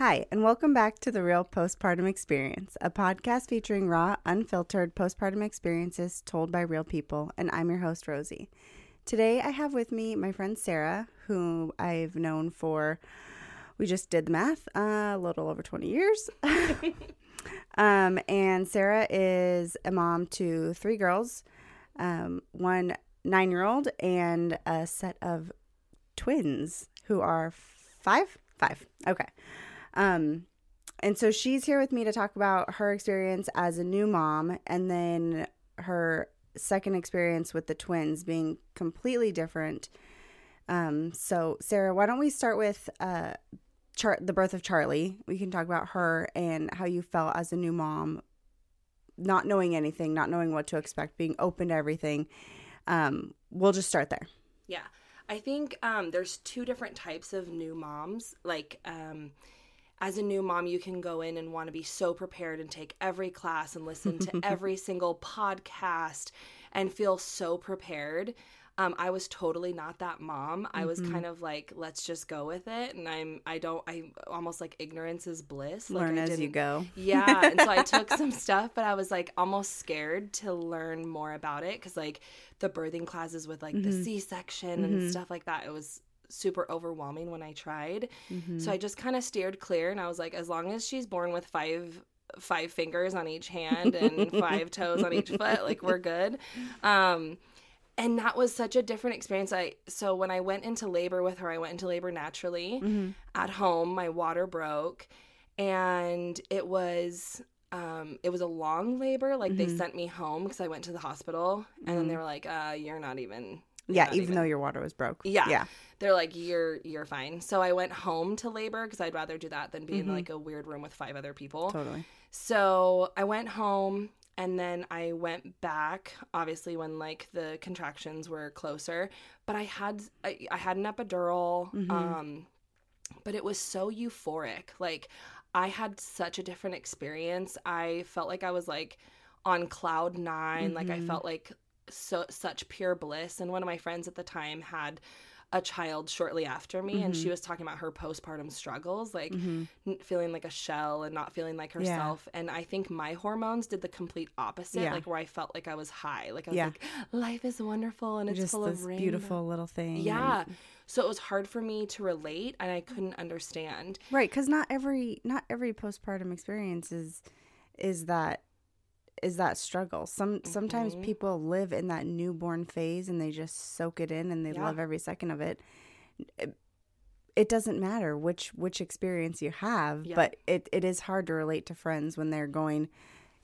Hi, and welcome back to The Real Postpartum Experience, a podcast featuring raw, unfiltered postpartum experiences told by real people. And I'm your host, Rosie. Today, I have with me my friend Sarah, who I've known for, we just did the math, uh, a little over 20 years. um, and Sarah is a mom to three girls, um, one nine year old, and a set of twins who are five? Five. Okay. Um, and so she's here with me to talk about her experience as a new mom and then her second experience with the twins being completely different. Um, so, Sarah, why don't we start with uh, Char- the birth of Charlie? We can talk about her and how you felt as a new mom, not knowing anything, not knowing what to expect, being open to everything. Um, we'll just start there. Yeah. I think um, there's two different types of new moms. Like, um, as a new mom, you can go in and want to be so prepared and take every class and listen to every single podcast and feel so prepared. Um, I was totally not that mom. I was Mm-hmm. kind of like, let's just go with it, and I'm, I don't, I almost like ignorance is bliss. Like Learn I as you didn't- go. yeah, and so I took some stuff, but I was like almost scared to learn more about it because like the birthing classes with like Mm-hmm. the C section and stuff like that, it was super overwhelming when I tried. Mm-hmm. So I just kind of steered clear, and I was like, as long as she's born with five five fingers on each hand and five toes on each foot, like we're good. Um, and that was such a different experience. I so when I went into labor with her, I went into labor naturally Mm-hmm. at home. My water broke, and it was um it was a long labor. Like Mm-hmm. they sent me home because I went to the hospital, and then they were like, "Uh, you're not even." Yeah, not even, though your water was broke. yeah. Yeah. They're like, you're you're fine. So I went home to labor because I'd rather do that than be Mm-hmm. in like a weird room with five other people. Totally. So I went home and then I went back, obviously when like the contractions were closer. But I had I, I had an epidural. Mm-hmm. Um but it was so euphoric. Like I had such a different experience. I felt like I was like on cloud 9 Like I felt like so such pure bliss. And one of my friends at the time had a child shortly after me and she mm-hmm. was talking about her postpartum struggles like mm-hmm. n- feeling like a shell and not feeling like herself and i think my hormones did the complete opposite Yeah. like where i felt like i was high like i was Yeah. like life is wonderful and it's Just full this of rainbow. beautiful little thing. and- yeah so it was hard for me to relate and i couldn't understand Right, because not every not every postpartum experience is is that is that struggle. Some sometimes Mm-hmm. people live in that newborn phase and they just soak it in and they Yeah. love every second of it. It, it doesn't matter which which experience you have, Yeah. but it, it is hard to relate to friends when they're going,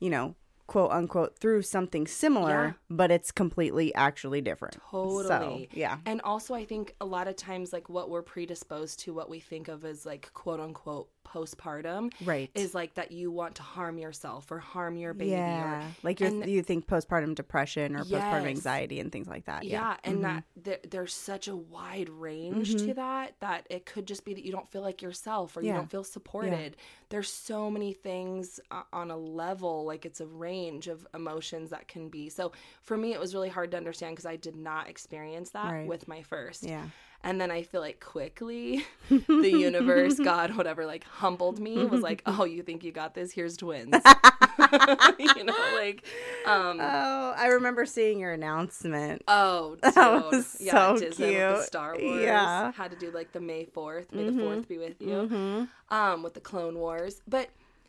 you know, quote unquote through something similar, Yeah. but it's completely actually different. Totally. So, yeah. And also, I think a lot of times, like what we're predisposed to, what we think of as like quote unquote postpartum, Right. is like that you want to harm yourself or harm your baby. Yeah, Or, like you you think postpartum depression or postpartum anxiety and things like that. yeah, Yeah, and that there, there's such a wide range to that that it could just be that you don't feel like yourself or you don't feel supported. There's so many things uh, on a level, like it's a range of emotions that can be. So for me, it was really hard to understand because I did not experience that Right. with my first. yeah, And then I feel like quickly the universe, God, whatever, like humbled me. Was like, oh, you think you got this? Here's twins. you know, like, um, Oh, I remember seeing your announcement. oh, That was yeah, so Disney with the cute. Star Wars. Yeah. Had to do like the May 4th, May the 4th be with you, Mm-hmm. um, with the Clone Wars. But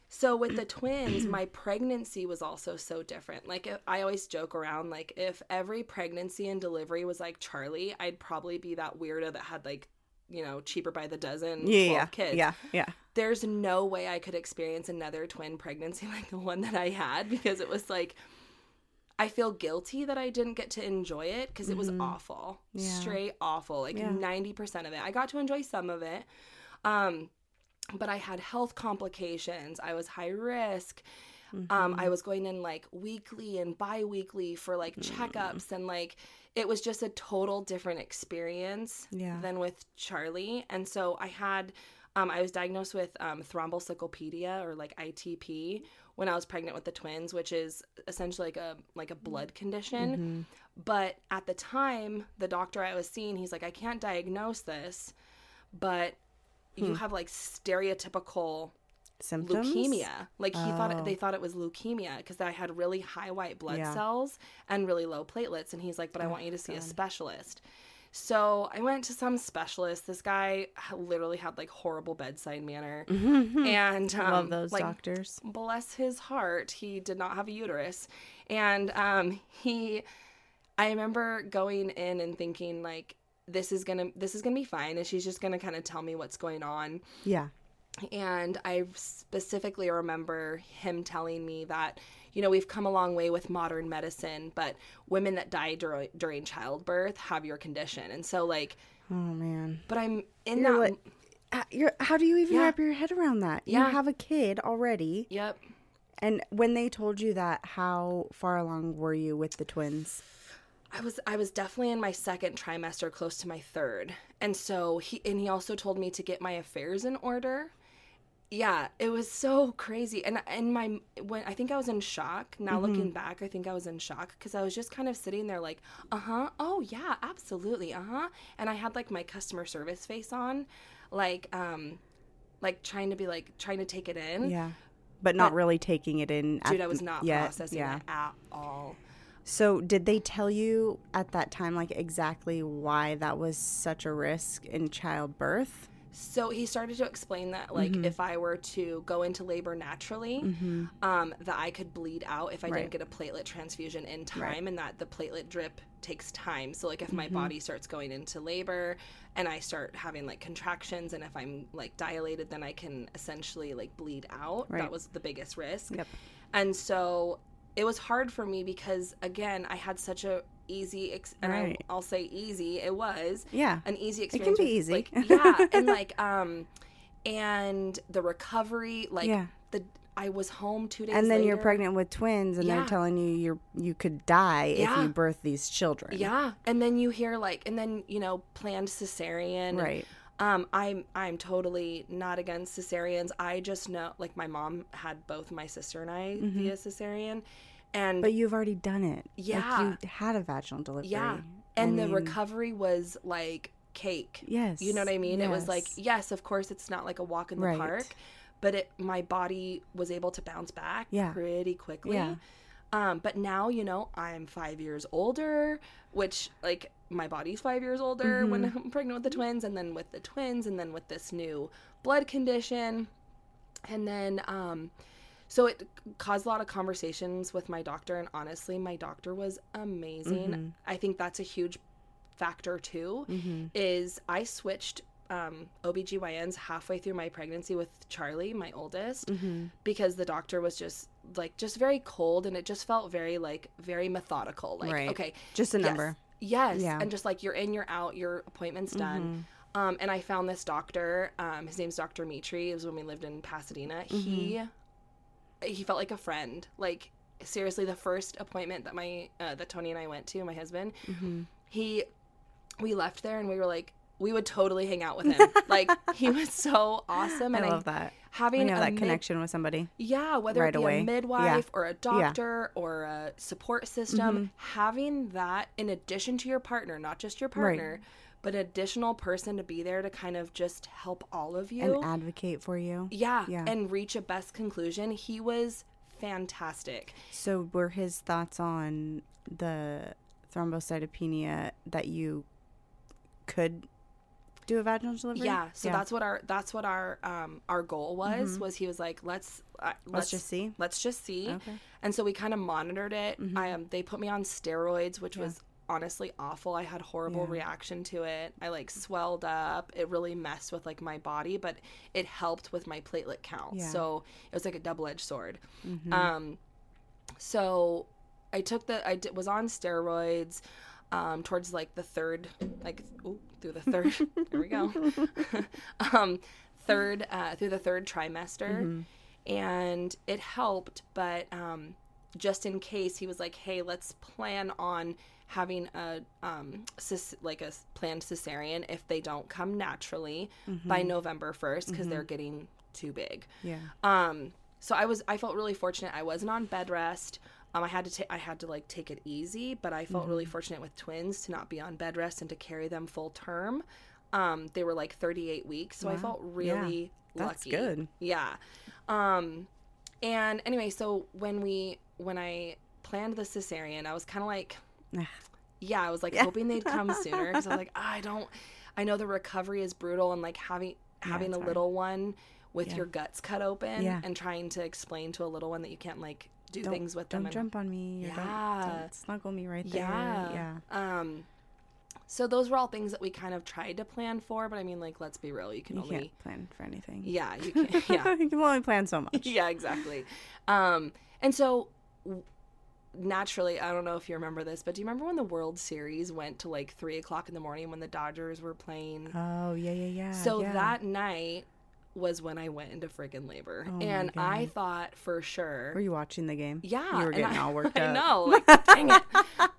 so with the twins, my pregnancy was also so different. Like I always joke around, like if every pregnancy and delivery was like Charlie, I'd probably be that weirdo that had like, you know, cheaper by the dozen, Yeah, yeah, kids. yeah, yeah. There's no way I could experience another twin pregnancy like the one that I had because it was like I feel guilty that I didn't get to enjoy it because it was awful. Mm-hmm. Yeah. Straight awful. Like Yeah. 90% of it. I got to enjoy some of it. Um but I had health complications. I was high risk. Um, Mm-hmm. I was going in like weekly and bi-weekly for like Mm. checkups and like it was just a total different experience Yeah. than with Charlie. And so I had um, I was diagnosed with um, thrombocytopenia or like ITP when I was pregnant with the twins, which is essentially like a like a blood condition. Mm-hmm. But at the time, the doctor I was seeing, he's like, I can't diagnose this, but you have like stereotypical Symptoms? leukemia. Like he Oh. thought they thought it was leukemia because I had really high white blood Yeah. cells and really low platelets. And he's like, "But I Oh, want you to see a specialist." So I went to some specialist. This guy literally had like horrible bedside manner, and um, Love those like, doctors. bless his heart, he did not have a uterus. And um, he, I remember going in and thinking like, this is gonna, this is gonna be fine, and she's just gonna kind of tell me what's going on. Yeah. And I specifically remember him telling me that, you know, we've come a long way with modern medicine, but women that die during during childbirth have your condition. And so, like, Oh man. but I'm in You're that. like- Uh, You're, how do you even Yeah. wrap your head around that? Yeah. You have a kid already. yep. And when they told you that, how far along were you with the twins? I was I was definitely in my second trimester, close to my third. And so he and he also told me to get my affairs in order. Yeah, it was so crazy. And and my when I think I was in shock. Now looking back, I think I was in shock cuz I was just kind of sitting there like, "Uh-huh. Oh, yeah, absolutely. Uh-huh." And I had like my customer service face on, like um like trying to be like trying to take it in. Yeah. But not But- really taking it in. at Dude, I was not processing Yeah. it at all. So, did they tell you at that time, like exactly why that was such a risk in childbirth? So he started to explain that, like, Mm-hmm. if I were to go into labor naturally, um, that I could bleed out if I Right. didn't get a platelet transfusion in time, and that the platelet drip takes time. So, like, if my Mm-hmm. body starts going into labor and I start having like contractions, and if I'm like dilated, then I can essentially like bleed out. Right. That was the biggest risk. Yep. And so it was hard for me because, again, I had such a easy, ex- and Right. I, I'll say easy, it was Yeah. an easy experience. It can be with, easy. Like, yeah, and like um, and the recovery, like Yeah. the I was home two days. And then you're pregnant with twins, and Yeah. they're telling you you're you could die if you birth these children. Yeah, and then you hear like, and then you know, planned cesarean. Right. Um, I'm I'm totally not against cesareans. I just know, like, my mom had both my sister and I via cesarean, and Mm-hmm. But you've already done it. Yeah. Like you had a vaginal delivery. yeah, I and the mean, recovery was like cake. Yes. You know what I mean? It was like, yes. yes, of course, it's not like a walk in the Right. park, but it my body was able to bounce back Yeah. pretty quickly. Yeah. Um, but now, you know, I'm five years older, which like my body's five years older when Mm-hmm. I'm pregnant with the twins, and then with the twins, and then with this new blood condition, and then um, so it caused a lot of conversations with my doctor, and honestly, my doctor was amazing. Mm-hmm. I think that's a huge factor too Mm-hmm. is I switched um, OBGYNs halfway through my pregnancy with Charlie, my oldest, Mm-hmm. because the doctor was just like just very cold and it just felt very like very methodical. Like, Right. okay, just a number. Yes. Yeah. And just like you're in, you're out, your appointment's done. Um, and I found this doctor. Um, his name's Dr. Mitri. It was when we lived in Pasadena. He he felt like a friend. Like seriously, the first appointment that my uh, that Tony and I went to, my husband, he we left there and we were like we would totally hang out with him. like he was so awesome. And I love that. Having that mid- connection with somebody. yeah, whether right it be away. a Yeah. midwife or a doctor or a support system, Mm-hmm. having that in addition to your partner, not just your partner, but an additional person to be there to kind of just help all of you. And advocate for you. yeah, Yeah. and reach a best conclusion. He was fantastic. So, were his thoughts on the thrombocytopenia that you could do a vaginal delivery? Yeah, so that's what our that's what our um our goal was was he was like let's uh, let's, Mm-hmm. Let's just see. let's just see Okay. Mm-hmm. and so we kind of monitored it i um they put me on steroids which was honestly awful i had horrible Yeah. reaction to it i like swelled up it really messed with like my body but it helped with my platelet count Yeah. Mm-hmm. so it was like a double-edged sword um so i took the i did, was on steroids um towards like the third like ooh, through the third there we go. Um third uh through the third trimester. And it helped but um just in case he was like hey let's plan on having a um cis- like a planned cesarean if they don't come naturally by november 1st because they're getting too big. Yeah. um so i was i felt really fortunate. I wasn't on bed rest um i had to take i had to like take it easy but i felt really fortunate with twins to not be on bed rest and to carry them full term Um, they were like 38 weeks, so I Wow. felt Yeah. really That's lucky. good. Yeah. Um, and anyway, so when we when I planned the cesarean, I was kind of like, Ah. yeah, I was like Yeah. hoping they'd come sooner because I was like, I don't, I know the recovery is brutal and like having having it's a hard. little one with Yeah. your guts cut open Yeah. and trying to explain to a little one that you can't like do Don't- things with them. Don't and, jump on me. Or don't, Yeah. don't snuggle me right there. yeah. Yeah. Um. So those were all things that we kind of tried to plan for, but I mean, like, let's be real, you can You only, can't plan for anything. yeah, you can, yeah, you can only plan so much. yeah, exactly. Um, and so w- naturally, I don't know if you remember this, but do you remember when the World Series went to like three o'clock in the morning when the Dodgers were playing? Oh yeah, yeah, yeah. so yeah. that night was when I went into friggin' labor, Oh and I thought for sure. Were you watching the game? Yeah, You were getting I, all worked I up. know, like, dang it.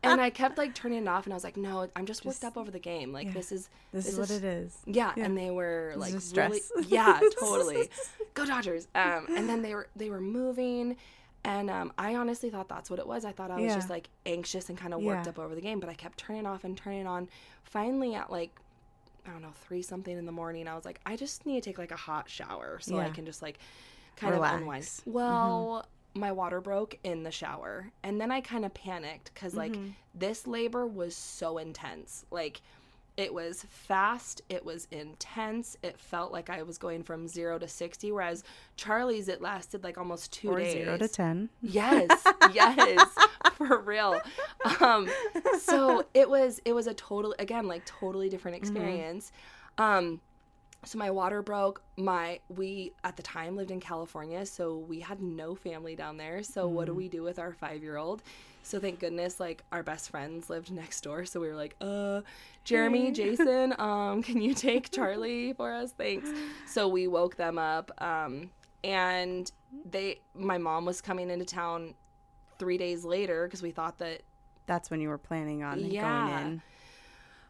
And I kept like turning it off, and I was like, "No, I'm just, Just- worked up over the game. Like yeah. this is This, This is what it is. yeah, Yeah. and they were like really, stress. yeah, totally. Go Dodgers. Um, and then they were they were moving, and um, I honestly thought that's what it was. I thought I was Yeah. just like anxious and kind of worked up over the game, but I kept turning off and turning on. Finally, at like I don't know three something in the morning, I was like, I just need to take like a hot shower so I can just like kind of unwind. Relax. Mm-hmm. Well. My water broke in the shower, and then I kind of panicked because, like, Mm-hmm. this labor was so intense. Like, it was fast, it was intense. It felt like I was going from zero to 60, whereas Charlie's, it lasted like almost two Or days. zero to ten. Yes, yes, for real. Um, so it was it was a total again like totally different Mm-hmm. experience. Um, so my water broke. My we at the time lived in California, so we had no family down there. So what Mm-hmm. do we do with our five year old? So thank goodness, like our best friends lived next door. So we were like, uh, Jeremy, Jason, um, can you take Charlie for us? Thanks. So we woke them up. Um, and they, my mom was coming into town three days later because we thought that That's when you were planning on Yeah. going in.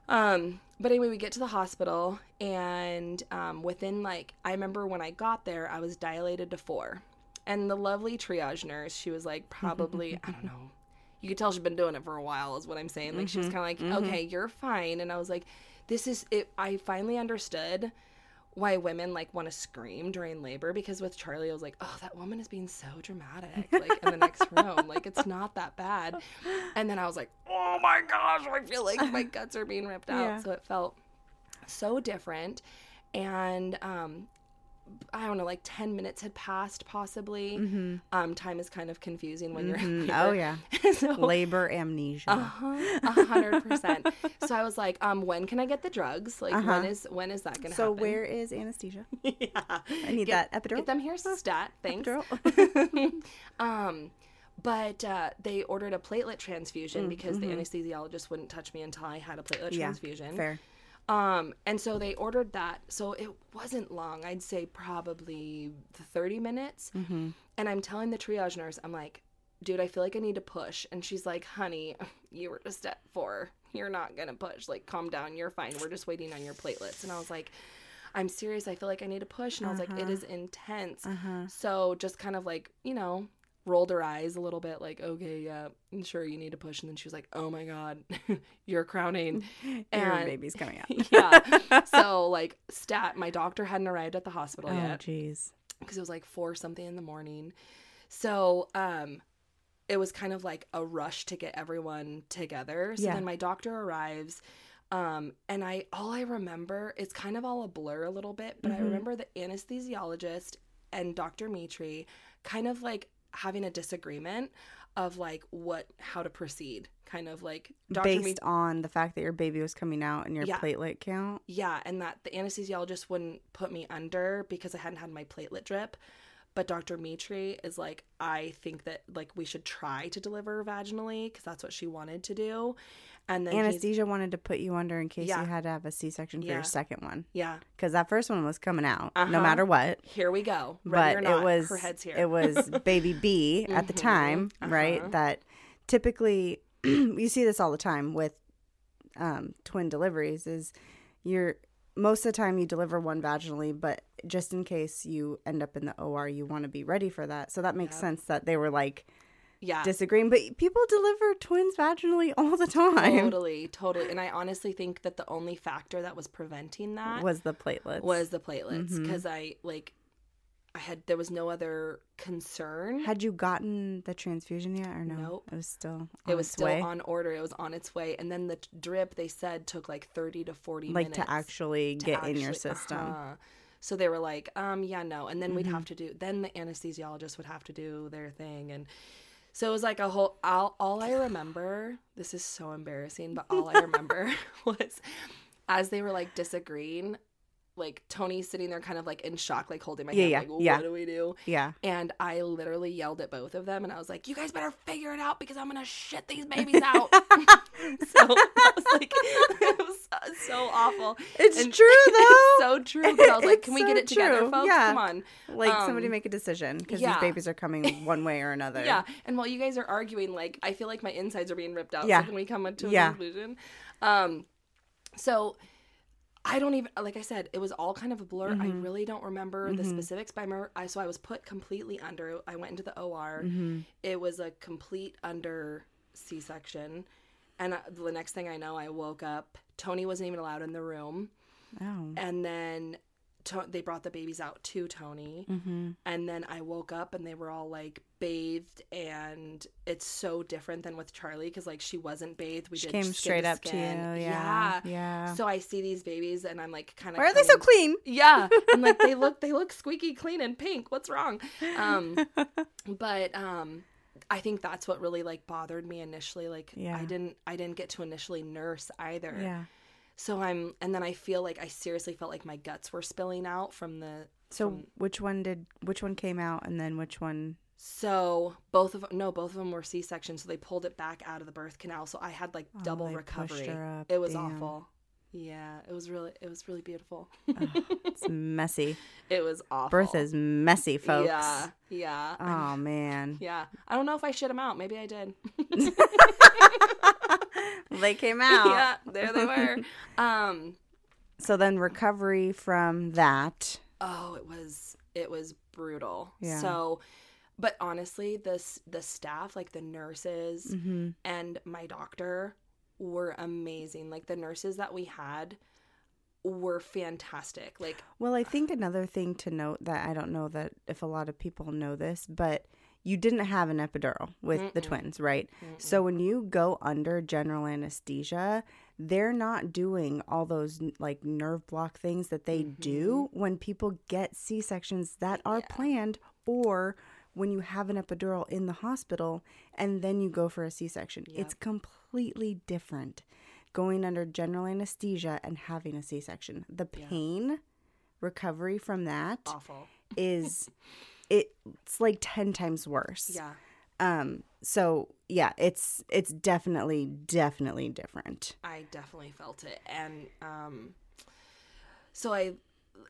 um, but anyway, we get to the hospital, and um, within like, I remember when I got there, I was dilated to four. And the lovely triage nurse, she was like, probably, I don't know, you could tell she'd been doing it for a while, is what I'm saying. Like, she was kind of like, okay, you're fine. And I was like, this is it. I finally understood why women like want to scream during labor because with Charlie, I was like, oh, that woman is being so dramatic, like in the next room. Like, it's not that bad. And then I was like, oh my gosh, I feel like my guts are being ripped out. Yeah. So it felt so different. And um, I don't know, like 10 minutes had passed possibly. Um, time is kind of confusing when you're in Mhm. Oh yeah. so, Labor amnesia. uh-huh, a hundred percent. So I was like, um, when can I get the drugs? Like, Uh-huh. when is when is that gonna so happen? So where is anesthesia? yeah, I need Get- that epidural. Get them here, stat. Thanks. Epidural. um, but uh, they ordered a platelet transfusion because mhm. the anesthesiologist wouldn't touch me until I had a platelet yeah. transfusion. Fair. Um, and so they ordered that. So it wasn't long. I'd say probably 30 minutes. Mm-hmm. And I'm telling the triage nurse, I'm like, dude, I feel like I need to push. And she's like, honey, you were just at four. You're not going to push. Like, calm down. You're fine. We're just waiting on your platelets. And I was like, I'm serious. I feel like I need to push. And I was like, it Uh-huh. is intense. Uh-huh. So just kind of like, you know, rolled her eyes a little bit, like, okay, yeah, I'm sure, you need to push. And then she was like, oh my God, you're crowning. Your And- baby's coming out. yeah. So, like, stat, my doctor hadn't arrived at the hospital oh yet jeez. because it was like four something in the morning. So, um, it was kind of like a rush to get everyone together. So Yeah. then my doctor arrives. Um, and I all I remember it's kind of all a blur a little bit, but I Mhm. remember the anesthesiologist and Dr. Mitri kind of like having a disagreement of like what how to proceed. Kind of like Dr. Based Mitri on the fact that your baby was coming out and your Yeah. platelet count. Yeah, and that the anesthesiologist wouldn't put me under because I hadn't had my platelet drip. But Dr. Mitri is like, I think that like we should try to deliver vaginally because that's what she wanted to do. And then Anesthesia wanted to put you under in case Yeah. you had to have a C-section for Yeah. your second one, yeah, because that first one was coming out no Uh-huh. matter what. here we go. Ready but or not, it was her head's here. it was baby B at the Mhm. time, Uh-huh. right? That typically you see this all the time with um, twin deliveries. Is you're most of the time you deliver one vaginally, but just in case you end up in the OR, you want to be ready for that. So that makes Yep. sense that they were like, yeah. disagreeing. But people deliver twins vaginally all the time. Totally, totally. And I honestly think that the only factor that was preventing that Was the platelets. was the platelets because I like I had there was no other concern. Had you gotten the transfusion yet or no? Nope. It was still it on was still way? on order. It was on its way, and then the drip they said took like thirty to forty like minutes to actually to get in your system. uh-huh. So they were like, um, yeah, no, and then we'd Mhm. have to do. Then the anesthesiologist would have to do their thing, and so it was like a whole. All, all I remember, this is so embarrassing, but all I remember was as they were like disagreeing. Like Tony's sitting there, kind of like in shock, like holding my Yeah, hand, yeah, like, what yeah. do we do? Yeah. And I literally yelled at both of them, and I was like, "You guys better figure it out because I'm gonna shit these babies out." so I was like, it was so- awful. It's And- true though. so true. 'cause I was like, It's "Can we get it together, true. folks? Yeah. Come on." like somebody um, make a decision because yeah. these babies are coming one way or another. Yeah. And while you guys are arguing, like, I feel like my insides are being ripped out. Yeah. So can we come to a Yeah. conclusion? Um, so I don't even like I said, it was all kind of a blur. I Mhm. really don't remember the Mhm. specifics, but I remember I so I was put completely under. I went into the OR. hmm It was a complete under C section. And the next thing I know, I woke up. Tony wasn't even allowed in the room. Oh. And then to- they brought the babies out to Tony. hmm And then I woke up and they were all like bathed. And it's so different than with Charlie because like she wasn't bathed. We She did came straight to up to you. skin. Yeah. Yeah. So I see these babies and I'm like kind of. Why are they so clean? Yeah, I'm like they look they look squeaky clean and pink. What's wrong? Um, but um, I think that's what really like bothered me initially. Like Yeah. I didn't I didn't get to initially nurse either. yeah. So I'm and then I feel like I seriously felt like my guts were spilling out from the. So from- which one did which one came out and then which one? So both of no, both of them were C sections. So they pulled it back out of the birth canal. So I had like Oh, double recovery. It was Damn. awful. Yeah, it was really it was really beautiful. Ugh, it's messy. it was awful. Birth is messy, folks. Yeah, yeah. Oh man. Yeah. I don't know if I shit them out. Maybe I did. they came out. yeah, there they were. Um So then recovery from that. oh, it was it was brutal. Yeah. So but honestly, this the staff, like the nurses hmm and my doctor were amazing. Like the nurses that we had were fantastic. Like Well, I think another thing to note that I don't know that if a lot of people know this, but you didn't have an epidural with the Mm-mm. twins, right? mm-mm. So when you go under general anesthesia, they're not doing all those like nerve block things that they do when people get C sections that are Mm-hmm. Yeah. planned or when you have an epidural in the hospital and then you go for a C section. Yep. It's completely different going under general anesthesia and having a C section. The Yeah. pain recovery from that awful. is it's like 10 times worse. Yeah. Um so yeah, it's it's definitely definitely different. I definitely felt it. And um so I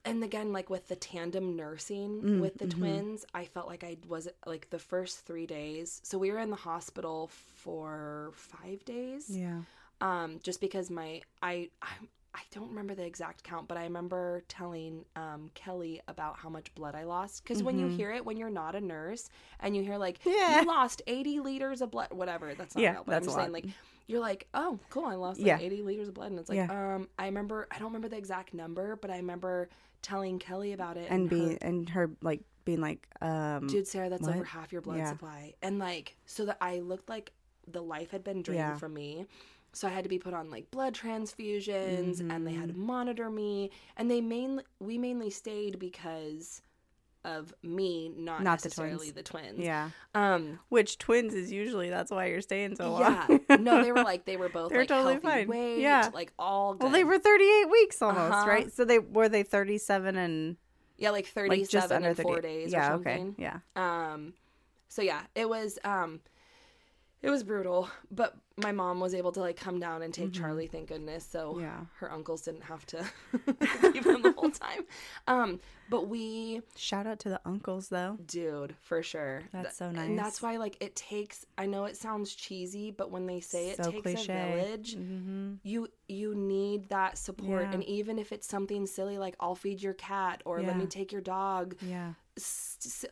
and again like with the tandem nursing Mm, with the mhm. twins, I felt like I was like the first 3 days. So we were in the hospital for 5 days. Yeah. Um just because my I I I don't remember the exact count, but I remember telling um, Kelly about how much blood I lost. Because when you Mhm. hear it, when you're not a nurse, and you hear like Yeah. you lost 80 liters of blood, whatever, that's not Yeah, real. But that's I'm a saying, lot. like, you're like, oh, cool, I lost like Yeah. 80 liters of blood, and it's like, Yeah. um, I remember, I don't remember the exact number, but I remember telling Kelly about it, And her- being and her like being like um dude, Sarah, that's what? over half your blood Yeah. supply, and like, so that I looked like the life had been drained from me. So I had to be put on like blood transfusions, and they had to Mhm. monitor me, and they mainly we mainly stayed because of me, not, Not the necessarily twins. the twins. yeah. Um. Which twins is usually that's why you're staying so long. yeah. no, they were like they were both They're like totally healthy fine. weight, Yeah. like all good. Well, they were 38 weeks almost, Uh-huh. right? So they were they 37 and yeah, like like thirty-seven just under and 30. four days. Yeah, or okay. Yeah. Um, so yeah, it was um, it was brutal, but my mom was able to like come down and take Charlie, thank goodness. So Mm-hmm. Yeah. her uncles didn't have to keep him the whole time. Um, but we Shout out to the uncles though. Dude, for sure. That's Th- so And that's why, like, it takes. I know it sounds cheesy, but when they say it So takes cliche. a village, Mm-hmm. you you need that support. Yeah. And even if it's something silly, like I'll feed your cat or let me take your dog, Yeah.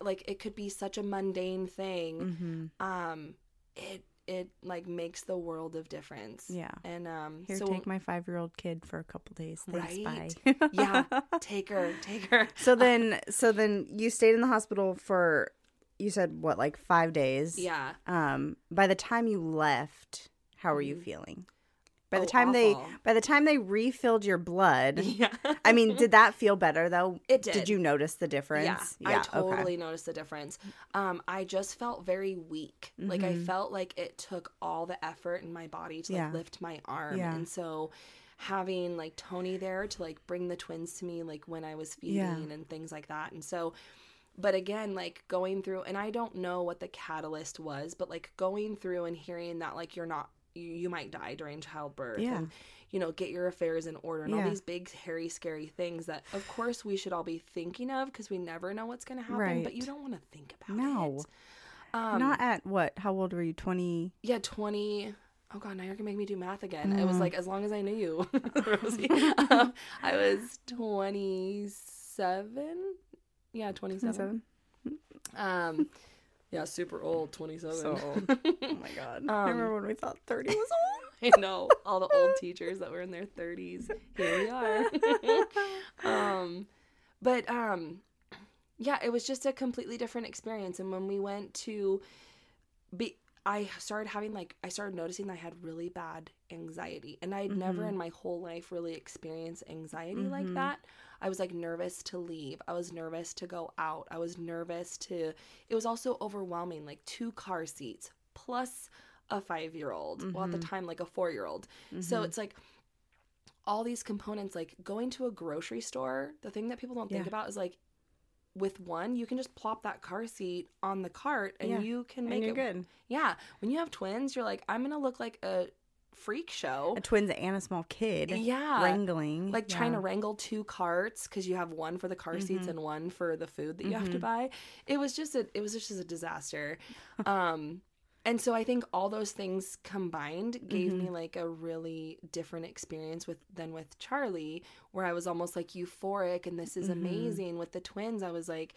like it could be such a mundane thing. Mm-hmm. Um, it it like makes the world of difference. Yeah. And um, Here, so take my five year old kid for a couple days. Thanks, Right? bye. yeah, take her, take her. so then, so then you stayed in the hospital for, you said what, like five days? Yeah. Um. By the time you left, how were you feeling? By the Oh, time they, by the time they refilled your blood, Yeah. I mean, did that feel better though? It did. Did you notice the difference? Yeah, I totally noticed the difference. Um, I just felt very weak. Like I felt like it took all the effort in my body to like Mm-hmm. Yeah. lift my arm, Yeah. and so having like Tony there to like bring the twins to me, like when I was feeding Yeah. and things like that, and so. But again, like going through, and I don't know what the catalyst was, but like going through and hearing that, like you're not, you, might die during childbirth, Yeah. and you know, get your affairs in order, and all these big, hairy, scary things that, of course, we should all be thinking of because we never know what's going to happen. But you don't want to think about No. it. Um, Not at what? How old were you? Twenty. yeah, twenty. Oh god, now you're gonna make me do math again. It Mm. was like as long as I knew you, Rosie. um, I was twenty-seven. Yeah, twenty-seven. Um, yeah, super old, twenty-seven. So old. Oh my god. I Um, remember when we thought thirty was old. I know all the old teachers that were in their 30s. Here we are. um, but um, yeah, it was just a completely different experience. And when we went to be, I started having like I started noticing that I had really bad anxiety, and I'd never Mhm. in my whole life really experienced anxiety like Mhm. that. I was like nervous to leave. I was nervous to go out. I was nervous to. It was also overwhelming. Like two car seats plus a five year old. Well, at the Mhm. time, like a four year old. So Mhm. it's like all these components, like going to a grocery store. The thing that people don't think Yeah. about is like with one, you can just plop that car seat on the cart and Yeah. you can make it. good. Yeah. When you have twins, you're like, I'm gonna look like a freak show. A twins and a small kid. Yeah. Wrangling. like trying to wrangle two carts because you have one for the car seats Mhm. and one for the food that you have to Mhm. buy. It was just a it was just a disaster. um and so I think all those things combined gave Mm-hmm. me like a really different experience with than with Charlie where I was almost like euphoric and this is Mhm. amazing with the twins. I was like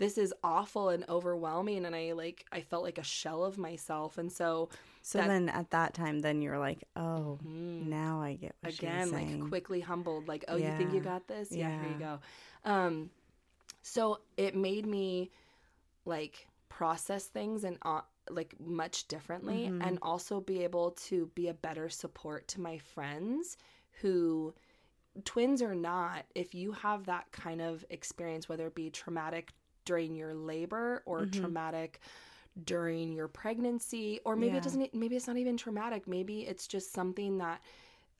this is awful and overwhelming and I like I felt like a shell of myself and so So that- then at that time, then you're like, oh, mm, now I get what again like saying. quickly humbled like oh you think you got this? Yeah, here you go. Um so it made me like process things and uh, like much differently Mhm. and also be able to be a better support to my friends who twins or not if you have that kind of experience whether it be traumatic during your labor or Mhm. traumatic during your pregnancy or maybe Yeah. it doesn't maybe it's not even traumatic maybe it's just something that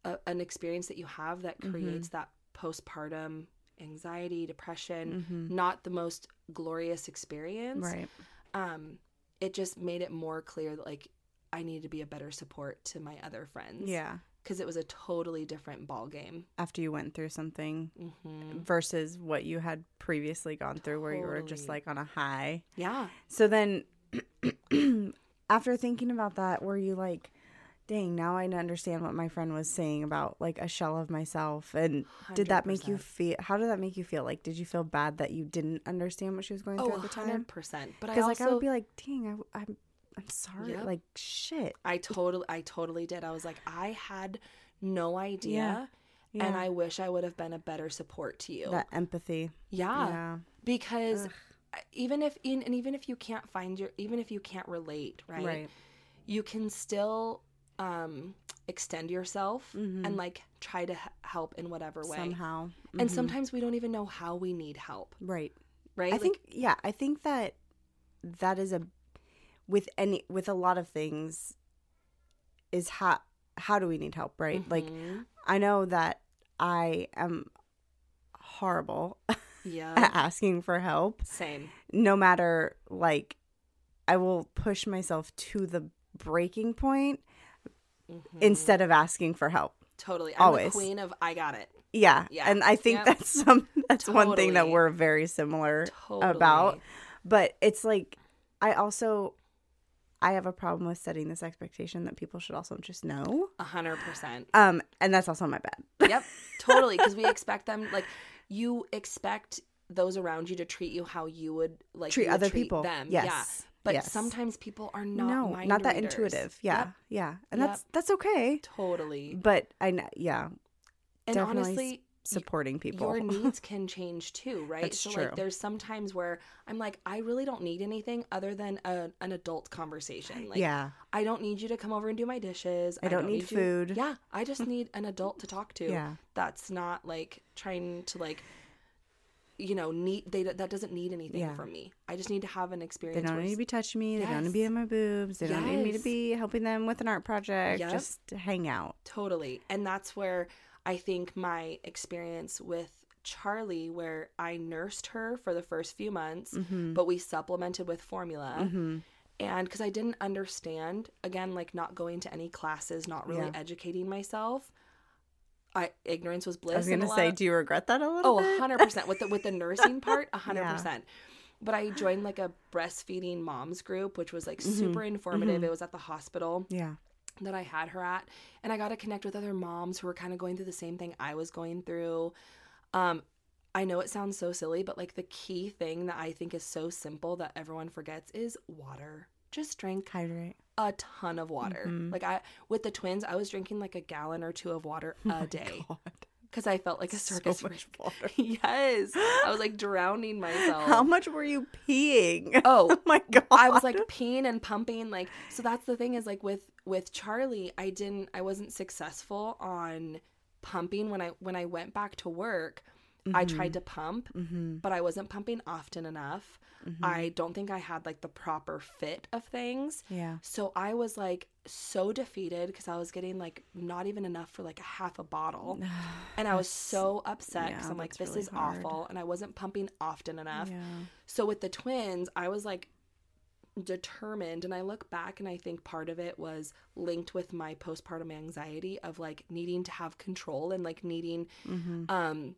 uh, an experience that you have that creates that postpartum anxiety depression Mhm. not the most glorious experience Right. um it just made it more clear that like i need to be a better support to my other friends Yeah. Because it was a totally different ball game After you went through something hmm versus what you had previously gone through, where you were just like on a high. yeah So then, after thinking about that, were you like, dang, now I understand what my friend was saying about like a shell of myself? And did that make you feel, how did that make you feel? Like, did you feel bad that you didn't understand what she was going through oh at the time? 100% but i also like I would be like, dang, I, I'm, I'm sorry. Yep. Like, shit. I totally I totally did. I was like I had no idea Yeah. and I wish I would have been a better support to you. that empathy. yeah, Yeah. because Ugh. even if in, and even if you can't find your even if you can't relate, right? Right. You can still um extend yourself Mhm. and like try to h- help in whatever way. Somehow. And Mhm. sometimes we don't even know how we need help, Right. right? I Like, think yeah, I think that that is a with any with a lot of things is how how do we need help, right? Like mhm. I know that I am horrible yeah. at asking for help Same. no matter like I will push myself to the breaking point instead of asking for help. Totally. I'm Always. the queen of I got it. Yeah. Yeah. And I think Yep. that's some that's one thing that we're very similar Totally. about. But it's like I also I have a problem with setting this expectation that people should also just know. A hundred percent. Um and that's also my bad. Yep. Totally. Because we expect them like you expect those around you to treat you how you would like treat other treat people. them. Yes. Yeah. But yes. sometimes people are not no, not that readers. intuitive. Yeah. Yep. Yeah. And Yep. that's that's okay. Totally. But I know, yeah, And honestly, supporting people. your needs can change too, right? That's so true. like there's some times where I'm like, I really don't need anything other than a, an adult conversation. Like yeah. I don't need you to come over and do my dishes. I don't need you- food. Yeah, I just need an adult to talk to. Yeah. That's not like trying to like you know, need they that doesn't need anything Yeah. from me. I just need to have an experience They don't need to be touching me. They don't need to be in my boobs. They don't need me to be helping them with an art project. Yep. Just hang out. Totally. And that's where I think my experience with Charlie, where I nursed her for the first few months, Mm-hmm. but we supplemented with formula. And because I didn't understand, again, like not going to any classes, not really Yeah. educating myself, I ignorance was bliss. I was gonna say, of- do you regret that a little Oh, bit? hundred percent with the with the nursing part, hundred Yeah. percent. But I joined like a breastfeeding moms group, which was like Mm-hmm. super informative. It was at the hospital Yeah. that I had her at, and I got to connect with other moms who were kind of going through the same thing I was going through. Um, I know it sounds so silly, but like the key thing that I think is so simple that everyone forgets is water. Just drink Hydrate. A ton of water. Mm-hmm. Like I with the twins, I was drinking like a gallon or two of water a day because I felt like a circus So much water. yes, I was like drowning myself. How much were you peeing? Oh, my god. I was like peeing and pumping like so that's the thing is like with with Charlie I didn't I wasn't successful on pumping when I when I went back to work I tried to pump mm-hmm. but I wasn't pumping often enough I don't think I had like the proper fit of things Yeah. so I was like so defeated because I was getting like not even enough for like a half a bottle and I was so upset because yeah, I'm like this really is hard. awful and I wasn't pumping often enough Yeah. so with the twins, I was like determined and I look back and I think part of it was linked with my postpartum anxiety of like needing to have control and like needing Mm-hmm. um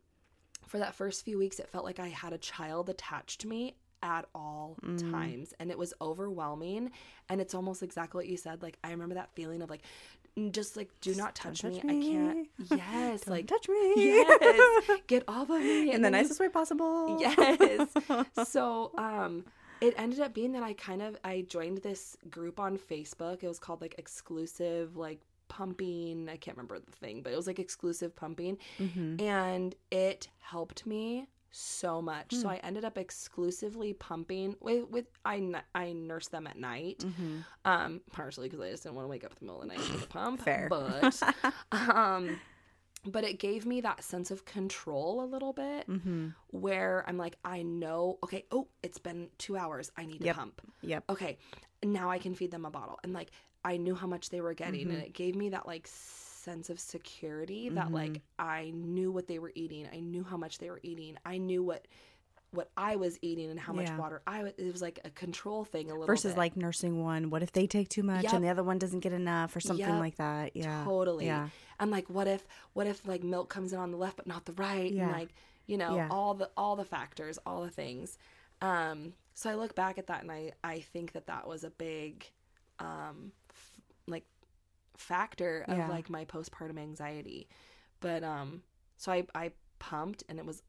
for that first few weeks it felt like I had a child attached to me at all Mm. times and it was overwhelming and it's almost exactly what you said like I remember that feeling of like just like do not touch, touch me. I can't yes Don't like touch me. yes get off of me In the then you nicest way possible. Yes. so um it ended up being that I kind of I joined this group on Facebook. It was called like exclusive like pumping. I can't remember the thing, but it was like exclusive pumping Mm-hmm. and it helped me so much. So I ended up exclusively pumping with with I I nursed them at night. Mm-hmm. Um partially because I just didn't want to wake up in the middle of the night for the pump. Fair. But um but it gave me that sense of control a little bit Mm-hmm. where I'm like, I know, okay, oh, it's been two hours. I need to Yep. pump. Yep. Okay, now I can feed them a bottle. And like, I knew how much they were getting, Mm-hmm. and it gave me that like sense of security that like I knew what they were eating. I knew how much they were eating. I knew what what I was eating and how much Yeah. water I was. It was like a control thing a little Versus bit. like nursing one. What if they take too much Yep. and the other one doesn't get enough or something Yep. like that? Yeah. totally. Yeah. And like, what if what if like milk comes in on the left but not the right? Yeah. And like, you know, Yeah. all the all the factors, all the things. Um, so I look back at that and I I think that that was a big, um, factor of Yeah. like my postpartum anxiety. But um, so I I pumped and it was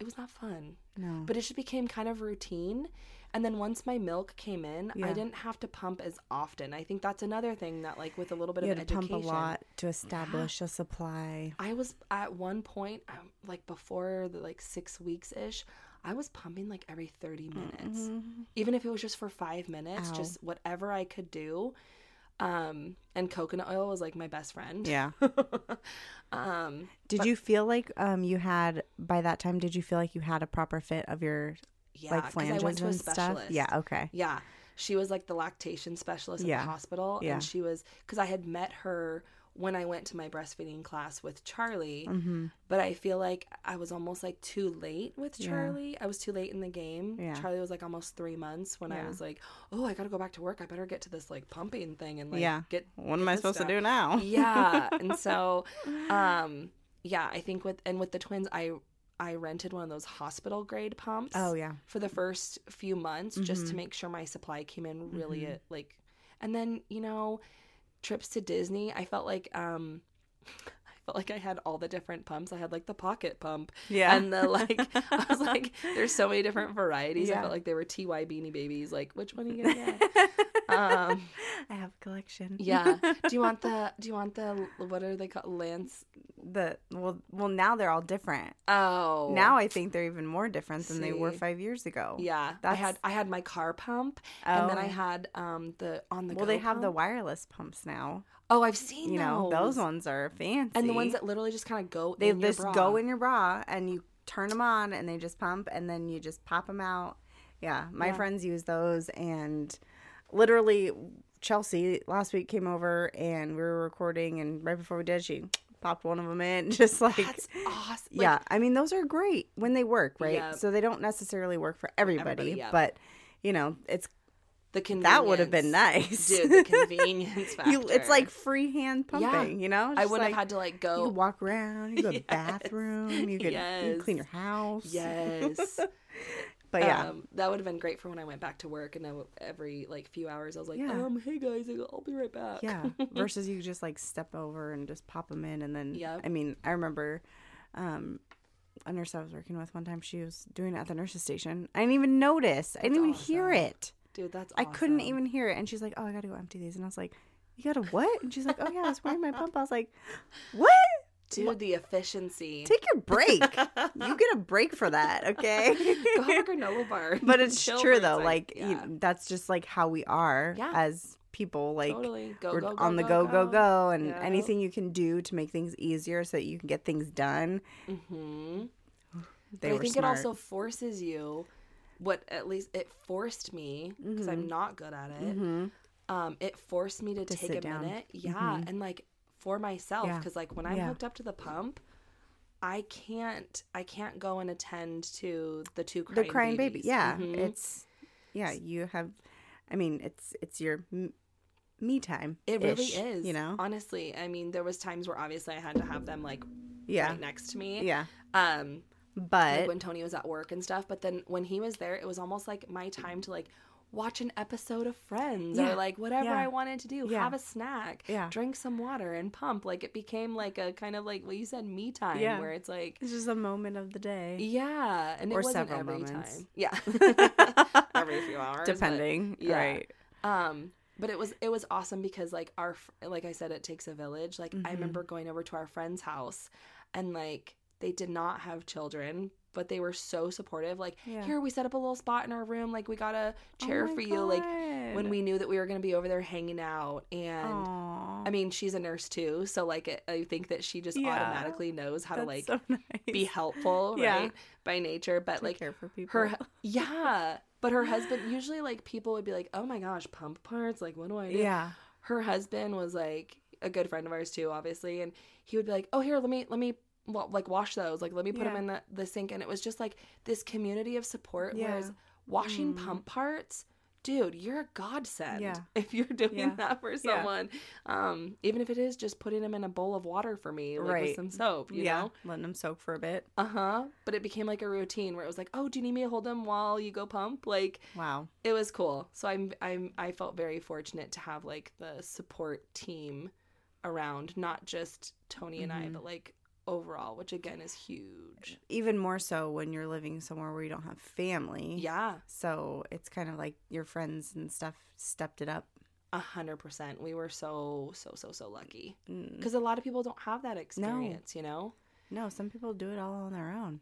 it was not fun. No. But it just became kind of routine. And then once my milk came in, Yeah. I didn't have to pump as often. I think that's another thing that like with a little bit you of had education. pump a lot to establish a supply. I was at one point, um, like before the like six weeks ish, I was pumping like every 30 minutes. Mm-hmm. Even if it was just for five minutes, Ow. just whatever I could do. Um, and coconut oil was like my best friend. Yeah. um, Did you feel like um you had by that time? Did you feel like you had a proper fit of your yeah, like flanges I went to a and stuff? specialist. Yeah. Okay. Yeah. She was like the lactation specialist at Yeah. the hospital. Yeah. And she was, because I had met her when I went to my breastfeeding class with Charlie. Mm-hmm. But I feel like I was almost like too late with Yeah. Charlie. I was too late in the game. Yeah. Charlie was like almost three months when I was like, oh, I got to go back to work. I better get to this like pumping thing and like Yeah. get What am I supposed stuff. to do now? yeah and so um yeah i think with and with the twins i i rented one of those hospital grade pumps Oh yeah. for the first few months just to Mhm. make sure my supply came in really Mhm. uh, like and then you know trips to disney i felt like um felt like I had all the different pumps. I had like the pocket pump Yeah. and the like. I was like, there's so many different varieties. I felt like they were TY Beanie Babies. Like, which one are you gonna get? um, I have a collection. yeah. Do you want the? Do you want the? What are they called? Lance. The well, well now they're all different. Oh. Now I think they're even more different than they were five years ago. Yeah. I had I had my car pump, Oh. and then I had um the on the. well, they have the wireless pumps now. Oh, I've seen You know, those. those ones are fancy. and the ones that literally just kind of go. they in your just bra. go in your bra and you turn them on and they just pump and then you just pop them out. Yeah, my Yeah. friends use those and literally Chelsea last week came over and we were recording and right before we did she popped one of them in just like That's awesome. Like, yeah, I mean those are great when they work, right? Yeah. So they don't necessarily work for everybody, Everybody, yeah. but you know, it's the convenience. that would have been nice. dude. The convenience factor. you, it's like freehand Yeah. pumping, you know? I wouldn't like, have had to like You go. could walk around. You go to the Yes. bathroom. You could, Yes. clean your house. Yes. But yeah, Um, that would have been great for when I went back to work, and I every like few hours I was like, Yeah. um, hey guys, I'll be right back. yeah. Versus you just like step over and just pop them in, and then Yep. I mean, I remember um, a nurse I was working with one time. She was doing it at the nurse's station. I didn't even notice. I didn't even hear it. Dude, that's. I couldn't even hear it. And she's like, "Oh, I gotta go empty these." And I was like, "You gotta what?" And she's like, "Oh yeah, I was wearing my pump." I was like, "What? Dude, the efficiency. Take your break. you get a break for that, okay?" Go have a granola bar. but it's Chill true though like yeah, you, that's just like how we are Yeah. as people like totally. Go, we're go, go, on the go go go, and Yeah. anything you can do to make things easier so that you can get things done hmm they but I think smart it also forces you. What at least it forced me because I'm not good at it. Mhm. Um, it forced me to, To take a down. minute, yeah, Mhm. and like for myself Yeah. because like when I'm Yeah. hooked up to the pump. I can't. I can't go and attend to the two crying the crying baby babies. yeah Mhm. it's yeah you have i mean it's it's your m- me time It really is. you know honestly. I mean, there was times where obviously I had to have them like yeah right next to me. yeah Um, but like when Tony was at work and stuff. But then when he was there, it was almost like my time to like watch an episode of Friends Yeah. or like whatever Yeah. I wanted to do. Yeah. Have a snack, yeah drink some water, and pump. Like it became like a kind of like what you said, me time, where it's like. it's just a moment of the day Yeah, and it Or wasn't several every moments. time. Yeah, every few hours, but- depending yeah. right um but it was it was awesome because like our like i said it takes a village like i Mhm. remember going over to our friend's house and like they did not have children but they were so supportive like Yeah. here we set up a little spot in our room like we got a Oh chair my for you like when we knew that we were going to be over there hanging out and Aw. i mean she's a nurse too so like i think that she just Yeah. automatically knows how to like so nice. be helpful Yeah. right by nature but like care for people her yeah but her husband usually like people would be like oh my gosh pump parts like what do i do yeah her husband was like a good friend of ours too obviously and he would be like oh here let me let me well, like wash those like let me put them in the, the sink and it was just like this community of support Yeah. whereas washing Mm. pump parts dude you're a godsend Yeah. if you're doing Yeah. that for Yeah. someone um even if it is just putting them in a bowl of water for me like with some soap you yeah know letting them soak for a bit uh-huh but it became like a routine where it was like oh do you need me to hold them while you go pump like wow it was cool. So I'm I'm I felt very fortunate to have like the support team around, not just Tony and I, Mhm. but like overall, which again is huge. even more so when you're living somewhere where you don't have family Yeah, so it's kind of like your friends and stuff stepped it up a hundred percent. We were so so so so lucky Mm. because a lot of people don't have that experience. You know, no some people do it all on their own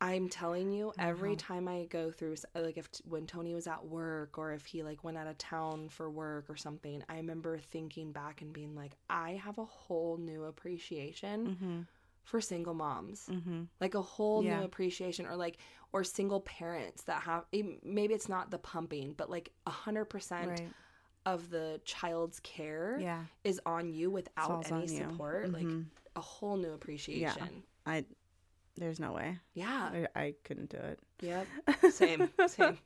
I'm telling you, every Wow. time I go through, like if when Tony was at work or if he like went out of town for work or something, I remember thinking back and being like, I have a whole new appreciation mm-hmm. For single moms. Mm-hmm. like a whole Yeah. new appreciation or like or single parents that have maybe it's not the pumping but like a hundred percent of the child's care Yeah. is on you without any support like Mhm. a whole new appreciation I there's no way. yeah, I, I couldn't do it. yep same same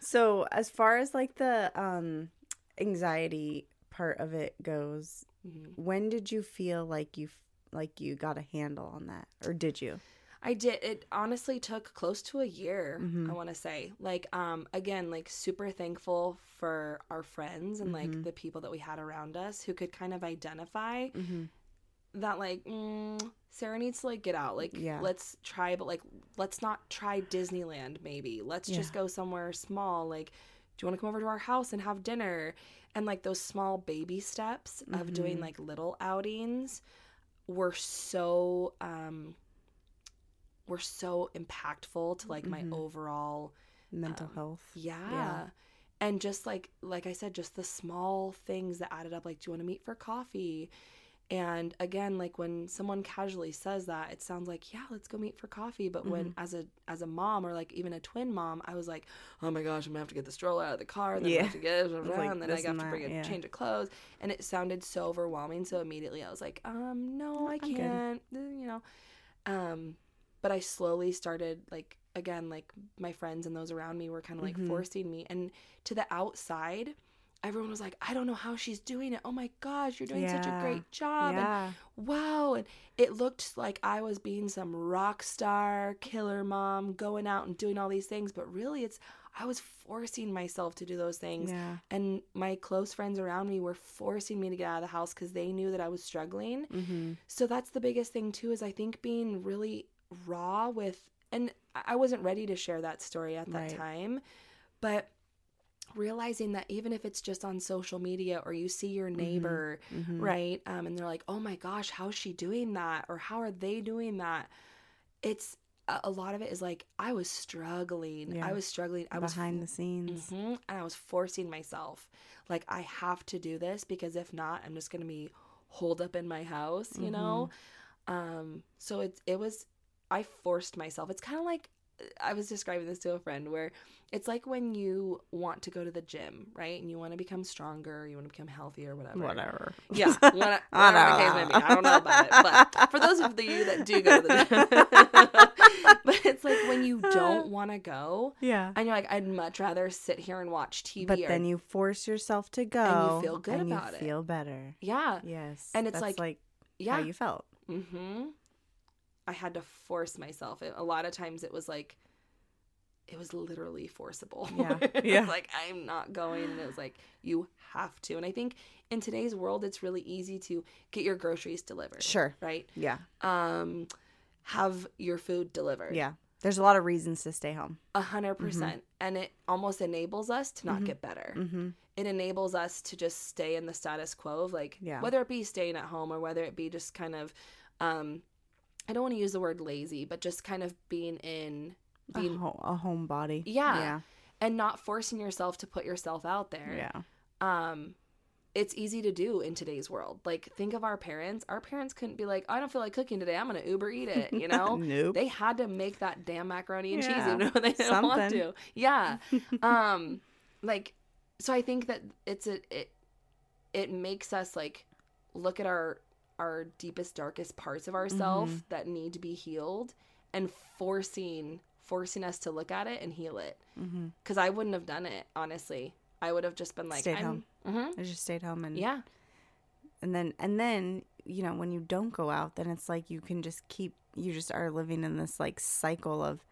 So as far as like the um anxiety part of it goes, Mhm. when did you feel like you like you got a handle on that or did you? I did. It honestly took close to a year, Mhm. I want to say. Like, um, again, like super thankful for our friends and like Mhm. the people that we had around us who could kind of identify Mhm. that, like, mm, Sarah needs to like get out. Like, Yeah. let's try, but like, let's not try Disneyland. Maybe let's just go somewhere small. Like, do you want to come over to our house and have dinner? And like those small baby steps of doing Mhm. like little outings were so um were so impactful to like my Mhm. overall Mental Um, health. yeah. And just like like I said, just the small things that added up, like, do you want to meet for coffee? And again, like when someone casually says that, it sounds like, yeah, let's go meet for coffee. But when as a as a mom or like even a twin mom, I was like, oh my gosh, I'm gonna have to get the stroller out of the car, and then I Yeah. have to get it, like and then I have to bring that, a yeah. change of clothes. And it sounded so overwhelming. So immediately I was like, um, no, I I'm can't. uh, You know. Um, but I slowly started like again, like my friends and those around me were kind of like Mhm. forcing me. And to the outside, everyone was like, I don't know how she's doing it. Oh my gosh, you're doing such a great job. And yeah. wow. And it looked like I was being some rock star, killer mom, going out and doing all these things. But really, it's, I was forcing myself to do those things. Yeah. And my close friends around me were forcing me to get out of the house because they knew that I was struggling. Mhm. So that's the biggest thing too is I think being really raw with and I I wasn't ready to share that story at that Right. time, but realizing that even if it's just on social media or you see your neighbor, Mhm. right? Um and they're like, "Oh my gosh, how's she doing that?" or "How are they doing that?" It's a lot of it is like I was struggling. Yeah. I was struggling. I was Behind the scenes. Mhm. And I was forcing myself. Like, I have to do this because if not, I'm just going to be holed up in my house, you know? Um, so it, it was, I forced myself. It's kind of like, I was describing this to a friend where it's like when you want to go to the gym, right? And you want to become stronger, you want to become healthier, whatever. Whatever. Yeah, what, I whatever the case may be. I don't know about it, but for those of you that do go to the gym, but it's like when you don't want to go, Yeah. and you're like, I'd much rather sit here and watch TV. But or, then you force yourself to go, And you feel good and about you it. Feel better. yeah, Yes. And it's like- like yeah, how you felt. mm-hmm. I had to force myself. It, a lot of times it was like, it was literally forcible. Yeah, it yeah. was like I'm not going, and it was like you have to. And I think in today's world, it's really easy to get your groceries delivered. Sure. Right. Yeah. Um, have your food delivered. Yeah. There's a lot of reasons to stay home. A hundred percent. And it almost enables us to not Mhm. get better. Mm-hmm. it enables us to just stay in the status quo of like Yeah. whether it be staying at home or whether it be just kind of um I don't want to use the word lazy, but just kind of being in A, being ho- a homebody. Yeah. Yeah. and not forcing yourself to put yourself out there. Yeah. Um it's easy to do in today's world. Like think of our parents. Our parents couldn't be like, I don't feel like cooking today. I'm going to Uber eat it, you know? nope. they had to make that damn macaroni and cheese Yeah, even though they didn't want to. Yeah. um like so I think that it's a it it makes us like look at our our deepest darkest parts of ourselves Mhm. that need to be healed and forcing forcing us to look at it and heal it mm-hmm. cuz I wouldn't have done it honestly. I would have just been like Stayed I'm home. Mhm. I just stayed home and Yeah. and then and then you know when you don't go out then it's like you can just keep you just are living in this like cycle of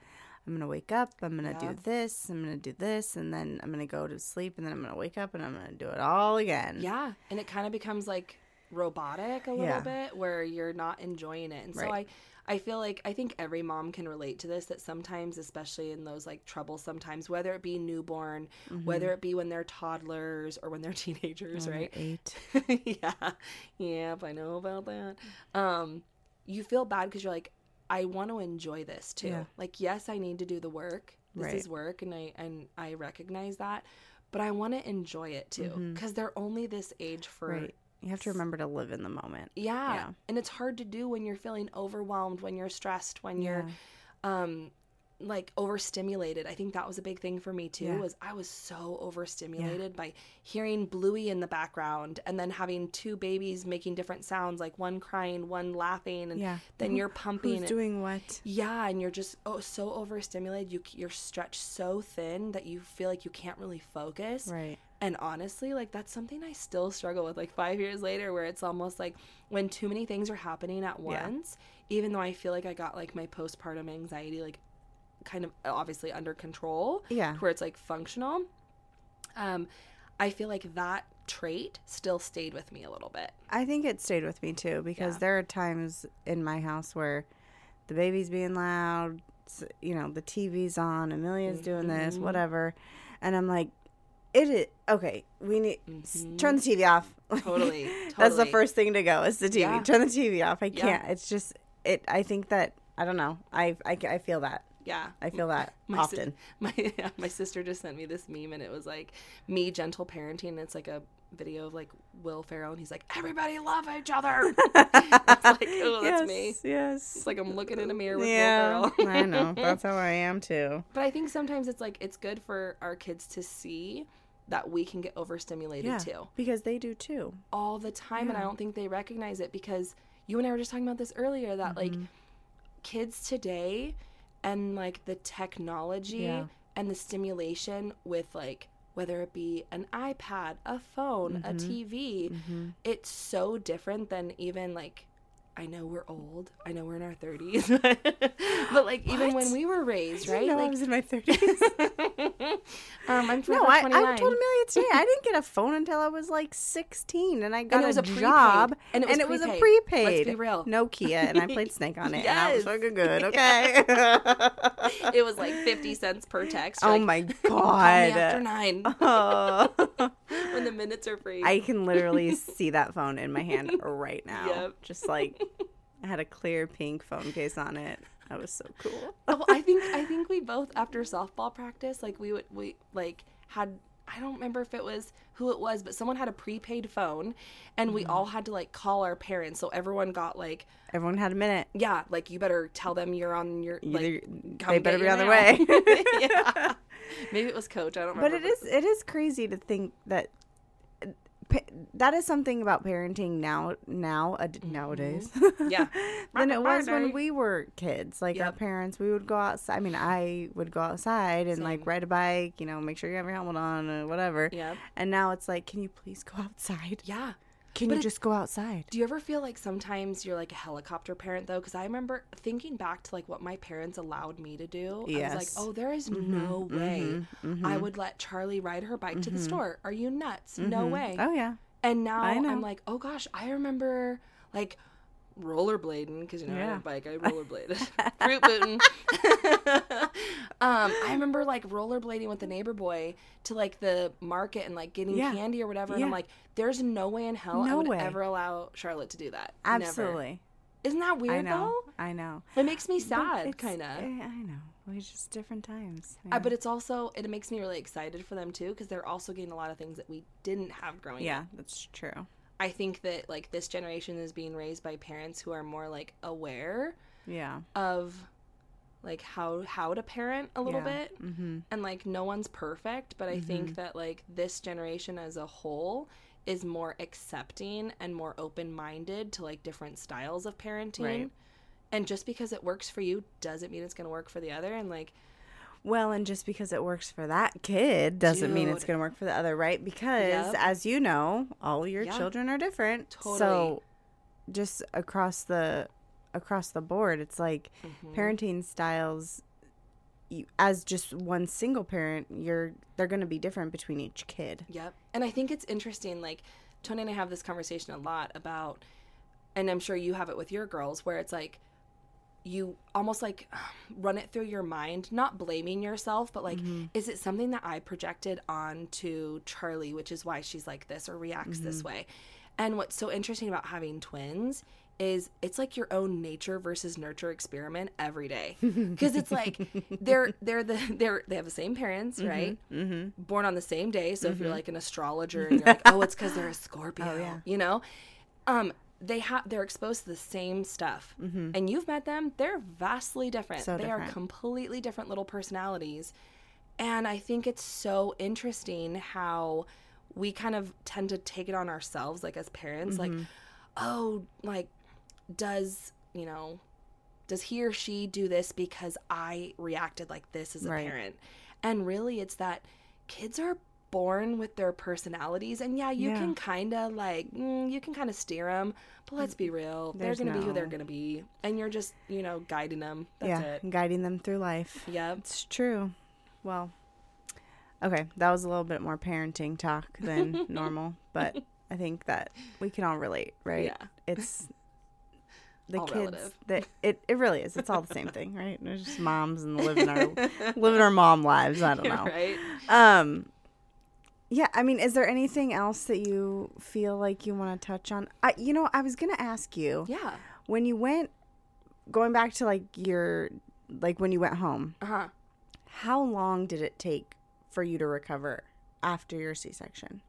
i'm gonna wake up i'm gonna Yeah. do this i'm gonna do this and then i'm gonna go to sleep and then i'm gonna wake up and i'm gonna do it all again Yeah, and it kind of becomes like robotic a little Yeah. bit where you're not enjoying it. And so Right. I I feel like I think every mom can relate to this that sometimes especially in those like troublesome sometimes whether it be newborn, Mhm. whether it be when they're toddlers or when they're teenagers, right? eight yeah. Yep, I know about that. Um you feel bad cuz you're like I want to enjoy this too. Yeah. Like yes, I need to do the work. This Right. is work and I and I recognize that, but I want to enjoy it too Mhm. cuz they're only this age for right you have to remember to live in the moment yeah. Yeah. And it's hard to do when you're feeling overwhelmed, when you're stressed, when you're Yeah. um like overstimulated. I think that was a big thing for me too. Yeah. Was I was so overstimulated by hearing Bluey in the background and then having two babies making different sounds, like one crying, one laughing, and then Who- you're pumping. Who's and- doing what? yeah, and you're just oh so overstimulated. You you're stretched so thin that you feel like you can't really focus. Right. And honestly, like that's something I still struggle with like 5 years later where it's almost like when too many things are happening at Yeah. once, even though I feel like I got like my postpartum anxiety like kind of obviously under control Yeah. where it's like functional. Um I feel like that trait still stayed with me a little bit. I think it stayed with me too because Yeah. there are times in my house where the baby's being loud, you know, the TV's on, Amelia's doing this, Mhm. whatever, and I'm like, it is okay. We need Mhm. turn the TV off. Totally, That's the first thing to go. Is the TV. Yeah. Turn the TV off. I can't. It's just it. I think that I don't know. I I, I feel that. Yeah. I feel that My si- often. my yeah, my sister just sent me this meme and it was like me gentle parenting. It's like a video of like Will Ferrell and he's like, Everybody love each other. it's like, oh, that's yes, me. Yes. It's like I'm looking in a mirror with yeah, Will Ferrell. I know. That's how I am too. but I think sometimes it's like it's good for our kids to see that we can get overstimulated Yeah, too. because they do too. All the time and I don't think they recognize it because you and I were just talking about this earlier that like Mm-hmm. kids today and like the technology Yeah. and the stimulation with like whether it be an iPad, a phone, a Mm-hmm. TV, it's so different than even like I know we're old. I know we're in our 30s. but like even when we were raised, right? know I was in my thirties. um I'm no, I, 29. I told Amelia today I didn't get a phone until I was like sixteen, and I got it was a, a job, And it was a prepaid. prepaid. Let's be real. Nokia, and I played Snake on it, and I was fucking good. Okay. it was like 50 cents per text. oh like, my Call me after god. 9 Oh. The minutes are free. I can literally see that phone in my hand right now. Yep. Just like I had a clear pink phone case on it. That was so cool. oh, I think I think we both after softball practice, like we would we like had I don't remember if it was who it was, but someone had a prepaid phone, and we Mm-hmm. all had to like call our parents. So everyone got like, Everyone had a minute. yeah, like you better tell them you're on your like. Either, they better be on their way. yeah. Maybe it was Coach. I don't but it is it is crazy to think that pa- that is something about parenting now now ad- nowadays Mm-hmm. Yeah. than it was when we were kids like our Yep. parents we would go outside i mean i would go outside and like Same. ride a bike you know make sure you have your helmet on or whatever Yep. and now it's like can you please go outside Yeah. Can But you just go outside Do you ever feel like sometimes you're like a helicopter parent though? Because I remember thinking back to like what my parents allowed me to do. I was Yes. like, oh, there is mm-hmm. no mm-hmm. way I mm-hmm. would let Charlie ride her bike to the store. Are you nuts? No way. oh yeah And now I'm like, oh gosh, I remember like rollerblading because you know I Yeah. a bike. I rollerbladed, fruit booting. um, I remember like rollerblading with the neighbor boy to like the market and like getting Yeah. candy or whatever. And I'm like, there's no way in hell I would way. ever allow Charlotte to do that. Never. absolutely Isn't that weird i know though? i know It makes me sad, kind of. eh, i know it's just different times Uh, but it's also it makes me really excited for them too because they're also getting a lot of things that we didn't have growing up. yeah that's true I think that like this generation is being raised by parents who are more like aware yeah. of like how how to parent a little Yeah. bit. Mm-hmm. And like no one's perfect but i think that like this generation as a whole is more accepting and more open-minded to like different styles of parenting. Right. and just because it works for you doesn't mean it's going to work for the other. And like Well, and just because it works for that kid doesn't mean it's going to work for the other, right? Because Yep. as you know, all your Yeah. children are different. Totally. So just across the across the board, it's like Mm-hmm. parenting styles you, as just one single parent, you're they're going to be different between each kid. Yep. And I think it's interesting. Like, Tony and I have this conversation a lot about, and I'm sure you have it with your girls, where it's like, you almost like run it through your mind, not blaming yourself, but like, is it something that I projected onto Charlie, which is why she's like this or reacts this way? And what's so interesting about having twins is it's like your own nature versus nurture experiment every day. Because it's like they're they're the they're they have the same parents right? Mm-hmm. born on the same day. So if you're like an astrologer and you're like oh it's because they're a scorpio Oh, yeah. you know? Um they have they're exposed to the same stuff and you've met them they're vastly different Mm-hmm. So they are completely different little personalities and i think it's so interesting how we kind of tend to take it on ourselves like as parents like Mm-hmm. oh like does you know does he or she do this because i reacted like this as a Right. parent and really it's that kids are born with their personalities and yeah you Yeah. can kind of like mm, you can kind of steer them but let's be real they're gonna be who they're gonna be and you're just you know guiding them that's yeah, it guiding them through life. yeah It's true. Well, okay, that was a little bit more parenting talk than normal, but I think that we can all relate, right? Yeah. It's the All kids that it, it really is. It's all the same thing, right? It's just moms and living our living our mom lives. I don't know. right Um yeah, I mean, is there anything else that you feel like you want to touch on? I you know, I was going to ask you yeah when you went going back to like your like when you went home, uh-huh how long did it take for you to recover after your C-section?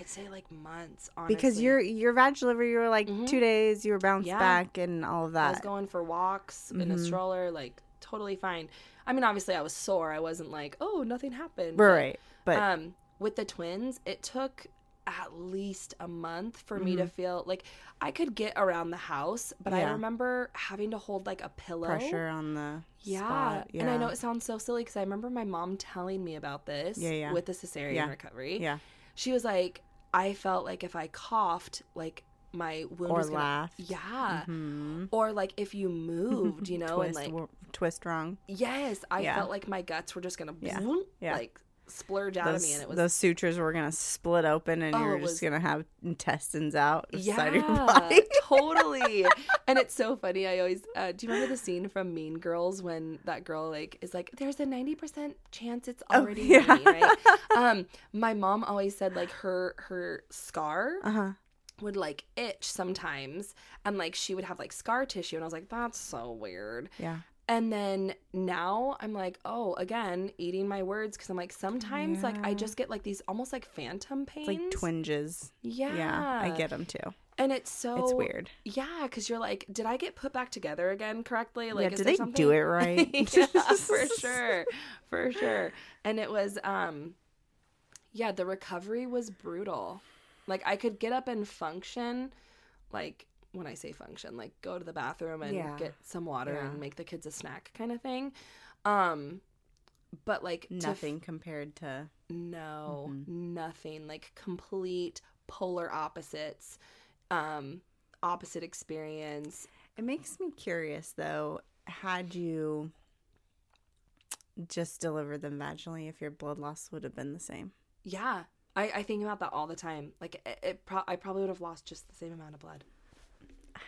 i'd say like months honestly. Because your your vag delivery, you were like Mhm. two days, you were bounced Yeah. back and all of that. I was going for walks in a Mhm. stroller, like totally fine. I mean, obviously I was sore. I wasn't like, oh, nothing happened. right, but um, with the twins, it took at least a month for me to feel like I could get around the house, but I Mm-hmm. Remember having to hold like a pillow. pressure on the Yeah. spot. And I know it sounds so silly because I remember my mom telling me about this Yeah, yeah. with the cesarean Yeah. recovery. yeah, She was like, I felt like if I coughed, like my wound or was gonna laughed. yeah. Mhm. Or like if you moved, you know, and like wo- twist wrong. yes, I Yeah. felt like my guts were just gonna Yeah. bloom, Yeah. like splurge out Those, of me, and it was those sutures were gonna split open, and Oh, you're it just was- gonna have intestines out yeah, side your body. totally. And it's so funny. I always uh, do. You remember the scene from Mean Girls when that girl like is like, "There's a ninety percent chance it's already Oh, yeah. me," right? Um, my mom always said like her her scar Uh huh. would like itch sometimes, and like she would have like scar tissue, and I was like, "That's so weird." Yeah. And then now I'm like, oh, again, eating my words because I'm like, sometimes like I just get like these almost like phantom pains. It's like twinges. Yeah. Yeah, I get them too. And it's so It's weird. Yeah, because you're like, did I get put back together again correctly? Like, yeah, did they something? do it right? yeah, for sure, for sure. And it was, um, yeah, the recovery was brutal. Like I could get up and function, like when I say function, like go to the bathroom and Yeah. get some water Yeah. and make the kids a snack kind of thing. Um, but like to f- Nothing compared to. no, Mm-hmm. nothing. Like complete polar opposites. Um, opposite experience. It makes me curious though. Had you just delivered them vaginally, if your blood loss would have been the same? Yeah, I, I think about that all the time. Like it, it pro- I probably would have lost just the same amount of blood.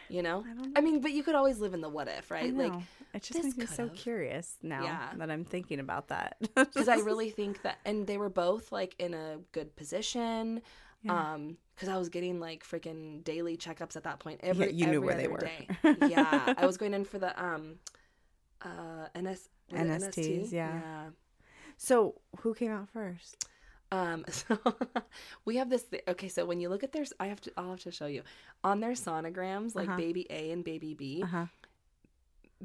You know? I don't I mean, but you could always live in the what if, right? know. Like it just makes me so curious now Yeah. that I'm thinking about that. because I really think that, and they were both like in a good position. Yeah. Um, because I was getting like freaking daily checkups at that point. Every you knew where they were. day. yeah, I was going in for the um, uh, NS NSTs, NST? yeah. yeah. so who came out first? Um, so we have this. Th- okay, so when you look at their, I have to, I'll have to show you on their sonograms, like Uh-huh. baby A and baby B. Uh huh.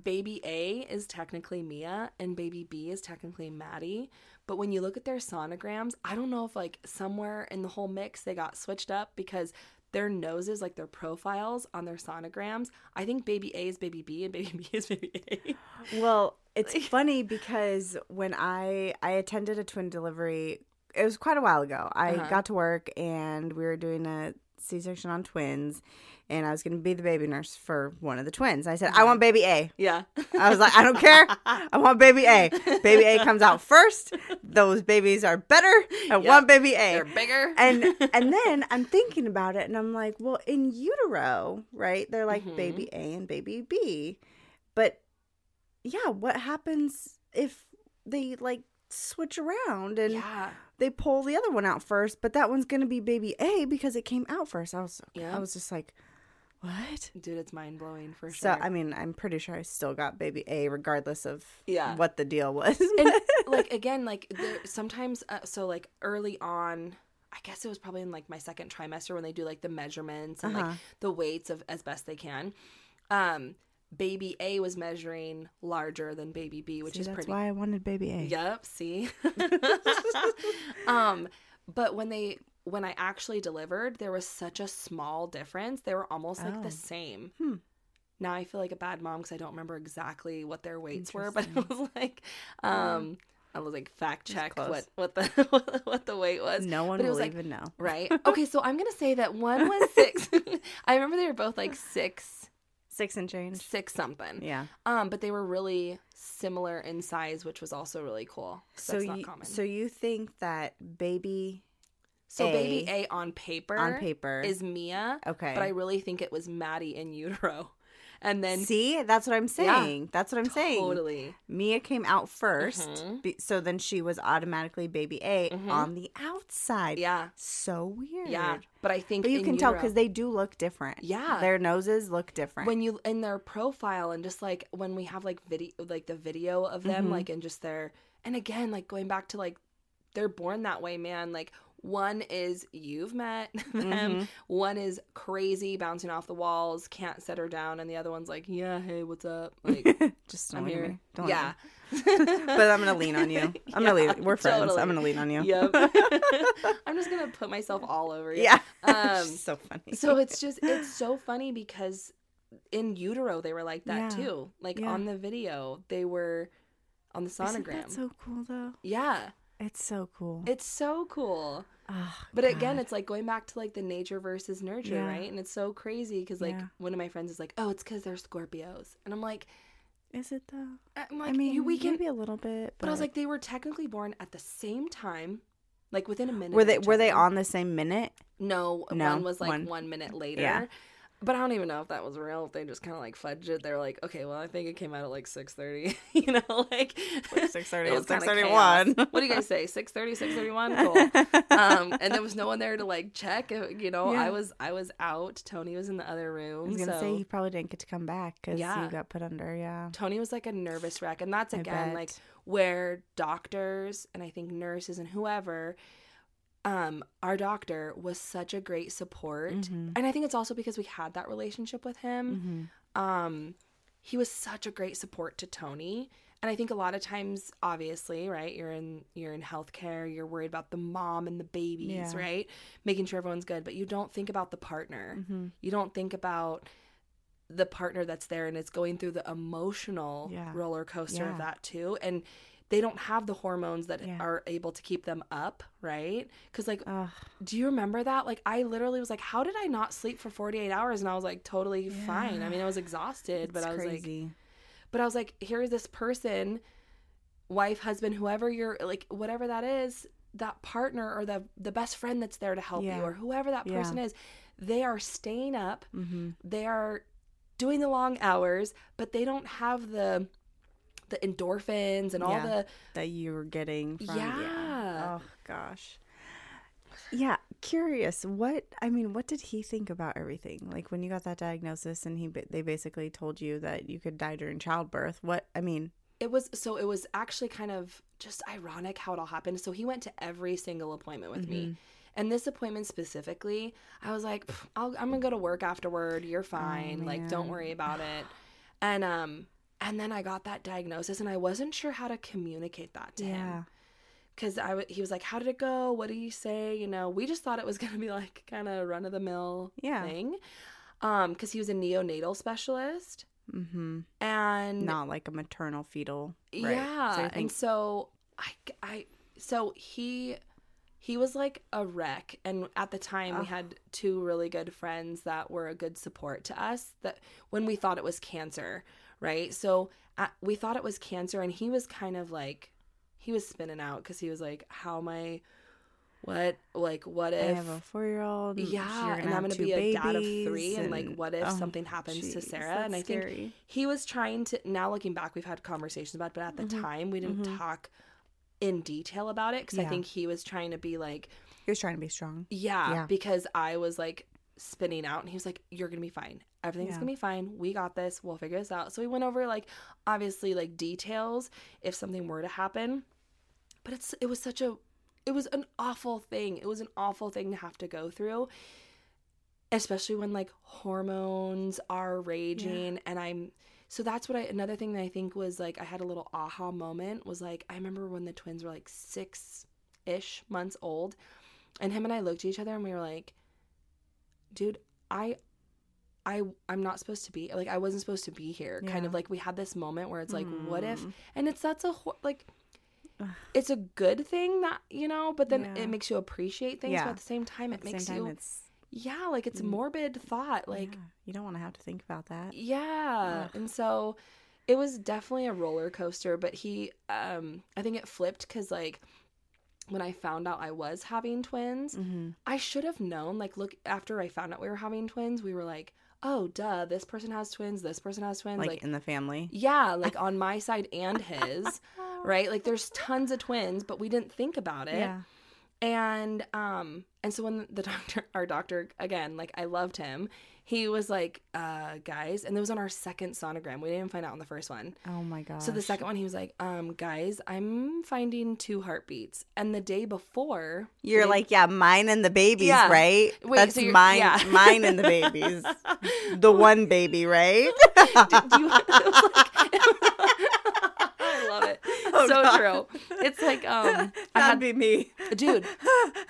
Baby A is technically Mia, and baby B is technically Maddie. But when you look at their sonograms, I don't know if like somewhere in the whole mix they got switched up because their noses, like their profiles on their sonograms, I think baby A is baby B and baby B is baby A. Well, it's funny because when I I attended a twin delivery, it was quite a while ago. I Uh-huh. got to work and we were doing a C-section on twins, and I was going to be the baby nurse for one of the twins. I said. "I want baby A." Yeah. I was like, "I don't care. I want baby A. Baby A comes out first. Those babies are better. I Yep. want baby A." They're bigger. and and then I'm thinking about it, and I'm like, well, in utero, right? They're like Mhm. baby A and baby B, but yeah, what happens if they like switch around and yeah. They pull the other one out first, but that one's gonna be baby A because it came out first. I was, Yeah. I was just like, what? Dude, it's mind blowing for So sure. I mean, I'm pretty sure I still got baby A regardless of Yeah. what the deal was. and like again like there, sometimes uh, so like early on I guess it was probably in like my second trimester when they do like the measurements and Uh-huh. like the weights of as best they can. Um, baby A was measuring larger than baby B, which See, is that's pretty. why I wanted baby A. Yep. See. um, but when they when I actually delivered, there was such a small difference. They were almost like Oh. the same. Hmm. Now I feel like a bad mom because I don't remember exactly what their weights were, but it was like, um, I was like fact check what what the what the weight was. No one But it will like- even know. Right. Okay, so I'm gonna say that one was six. I remember they were both like six, Six and change. six something. Yeah. Um, but they were really similar in size, which was also really cool. So that's you not common. so you think that baby So A baby A on paper on paper is Mia, okay? but I really think it was Maddie in utero. And then see that's what I'm saying. That's what I'm saying. totally. Mia came out 1st Mhm. be, so then she was automatically baby A Mhm. on the outside. Yeah. So weird. Yeah. But I think But you can tell because they do look different. Yeah. Their noses look different. when you in their profile and just like when we have like video like the video of them Mhm. like and just their and again like going back to like they're born that way man like one is you've met them Mhm. one is crazy bouncing off the walls can't set her down and the other one's like yeah hey what's up like Just don't i'm here me. Don't yeah. But I'm gonna lean on you. I'm gonna lean. We're friends. totally. I'm gonna lean on you. yep i'm just gonna put myself all over you Yeah. Um, so funny. so it's just it's so funny because in utero they were like that Yeah. too like Yeah. on the video they were on the Isn't sonogram that so cool though? yeah It's so cool. it's so cool Oh, but again it's like going back to like the nature versus nurture Yeah. right and it's so crazy because like Yeah. one of my friends is like oh it's because they're scorpios and i'm like is it though? Uh, i'm like I mean, you we can be a little bit. but i was like they were technically born at the same time like within a minute were they were they on the same minute? No, No, one was like one- one, minute later. Yeah. But I don't even know if that was real. If they just kind of like fudged it, they're like, okay, well, I think it came out at like six thirty. you know, like Six thirty. Six thirty one. What do you guys say? 630, 631? Cool. Um, and there was no one there to like check. uh, You know, Yeah. I was I was out. Tony was in the other I room. was gonna so say he probably didn't get to come back because Yeah. you got put under. Yeah. Tony was like a nervous wreck, and that's again like where doctors and I think nurses and whoever, um, our doctor was such a great support, Mhm. and I think it's also because we had that relationship with him. Mhm. Um, he was such a great support to Tony. And I think a lot of times, obviously, right, you're in you're in healthcare, you're worried about the mom and the babies, Yeah. right? Making sure everyone's good, but you don't think about the partner. Mhm. You don't think about the partner that's there and it's going through the emotional Yeah. roller coaster Yeah. of that too. And they don't have the hormones that Yeah. are able to keep them up, right? Because, like, Ugh. do you remember that? Like, I literally was like, how did I not sleep for 48 hours? And I was like, totally fine. I mean, I was exhausted, but I was like, but I was like, here's this person, wife, husband, whoever you're like, whatever that is, that partner or the the best friend that's there to help Yeah. you or whoever that Yeah. person is, they are staying up, hmm they are doing the long hours, but they don't have the the endorphins and all Yeah. the that you were getting from Yeah. Oh gosh. Yeah, curious. What I mean, what did he think about everything? Like when you got that diagnosis and he they basically told you that you could die during childbirth. What I mean, it was so it was actually kind of just ironic how it all happened. So he went to every single appointment with Mm-hmm. me. And this appointment specifically, I was like, I'll, I'm gonna go to work afterward. You're fine. like, don't Oh, worry about it. And um, and then I got that diagnosis, and I wasn't sure how to communicate that to yeah. him because I w- he was like, "How did it go? What did you say?" You know, we just thought it was gonna be like kind of run of the mill Yeah. thing, um, because he was a neonatal specialist, Mhm. and Not like a maternal fetal. Right. yeah, So you and so I, I, so he, he was like a wreck, and at the time we had two really good friends that were a good support to us. That when we thought it was cancer, right? So uh, we thought it was cancer, and he was kind of like, he was spinning out because he was like, "How am I? What? Like, what if I have a four year old. yeah, and I'm gonna be a dad of three, and, like, what if oh, something happens to Sarah? And I think he was trying to now looking back we've had conversations about it, but at the Mhm. time we didn't Mhm. talk in detail about it because i think he was trying to be like he was trying to be strong. yeah, Yeah. because i was like spinning out and he was like you're gonna be fine everything's Yeah. gonna be fine we got this we'll figure this out so we went over like obviously like details if something were to happen but it's it was such a it was an awful thing. It was an awful thing to have to go through. Especially when like hormones are raging and I'm so that's what I another thing that I think was like I had a little aha moment was like I remember when the twins were like 6ish months old and him and I looked at each other and we were like dude, I I I'm not supposed to be like I wasn't supposed to be here. Kind of like we had this moment where it's like what if Mm. and it's that's a like it's a good thing that you know, but then Yeah. it makes you appreciate things. Yeah. But at the same time, At it makes time, you yeah, like it's a Mm. morbid thought. Like yeah, you don't want to have to think about that. yeah, Ugh. and so it was definitely a roller coaster. But he, um, I think it flipped because like when I found out I was having twins, Mm-hmm. I should have known. Like, look, after I found out we were having twins, we were like, oh, duh, this person has twins, this person has twins. Like, Like, in the family. yeah, like on my side and his, right? Like, there's tons of twins, but we didn't think about it. Yeah. And um, and so when the doctor, our doctor, again, like I loved him. He was like, uh, guys, and it was on our second sonogram. We didn't even find out on the first one. Oh my god So the second one, he was like, um, guys, I'm finding two heartbeats. And the day before, You're the day- like, yeah, mine and the babies, Yeah. right? Wait, That's so mine, yeah. mine and the babies. the one baby, right? Did you? I love it. Oh, so true. It's like um, That'd had be me. dude,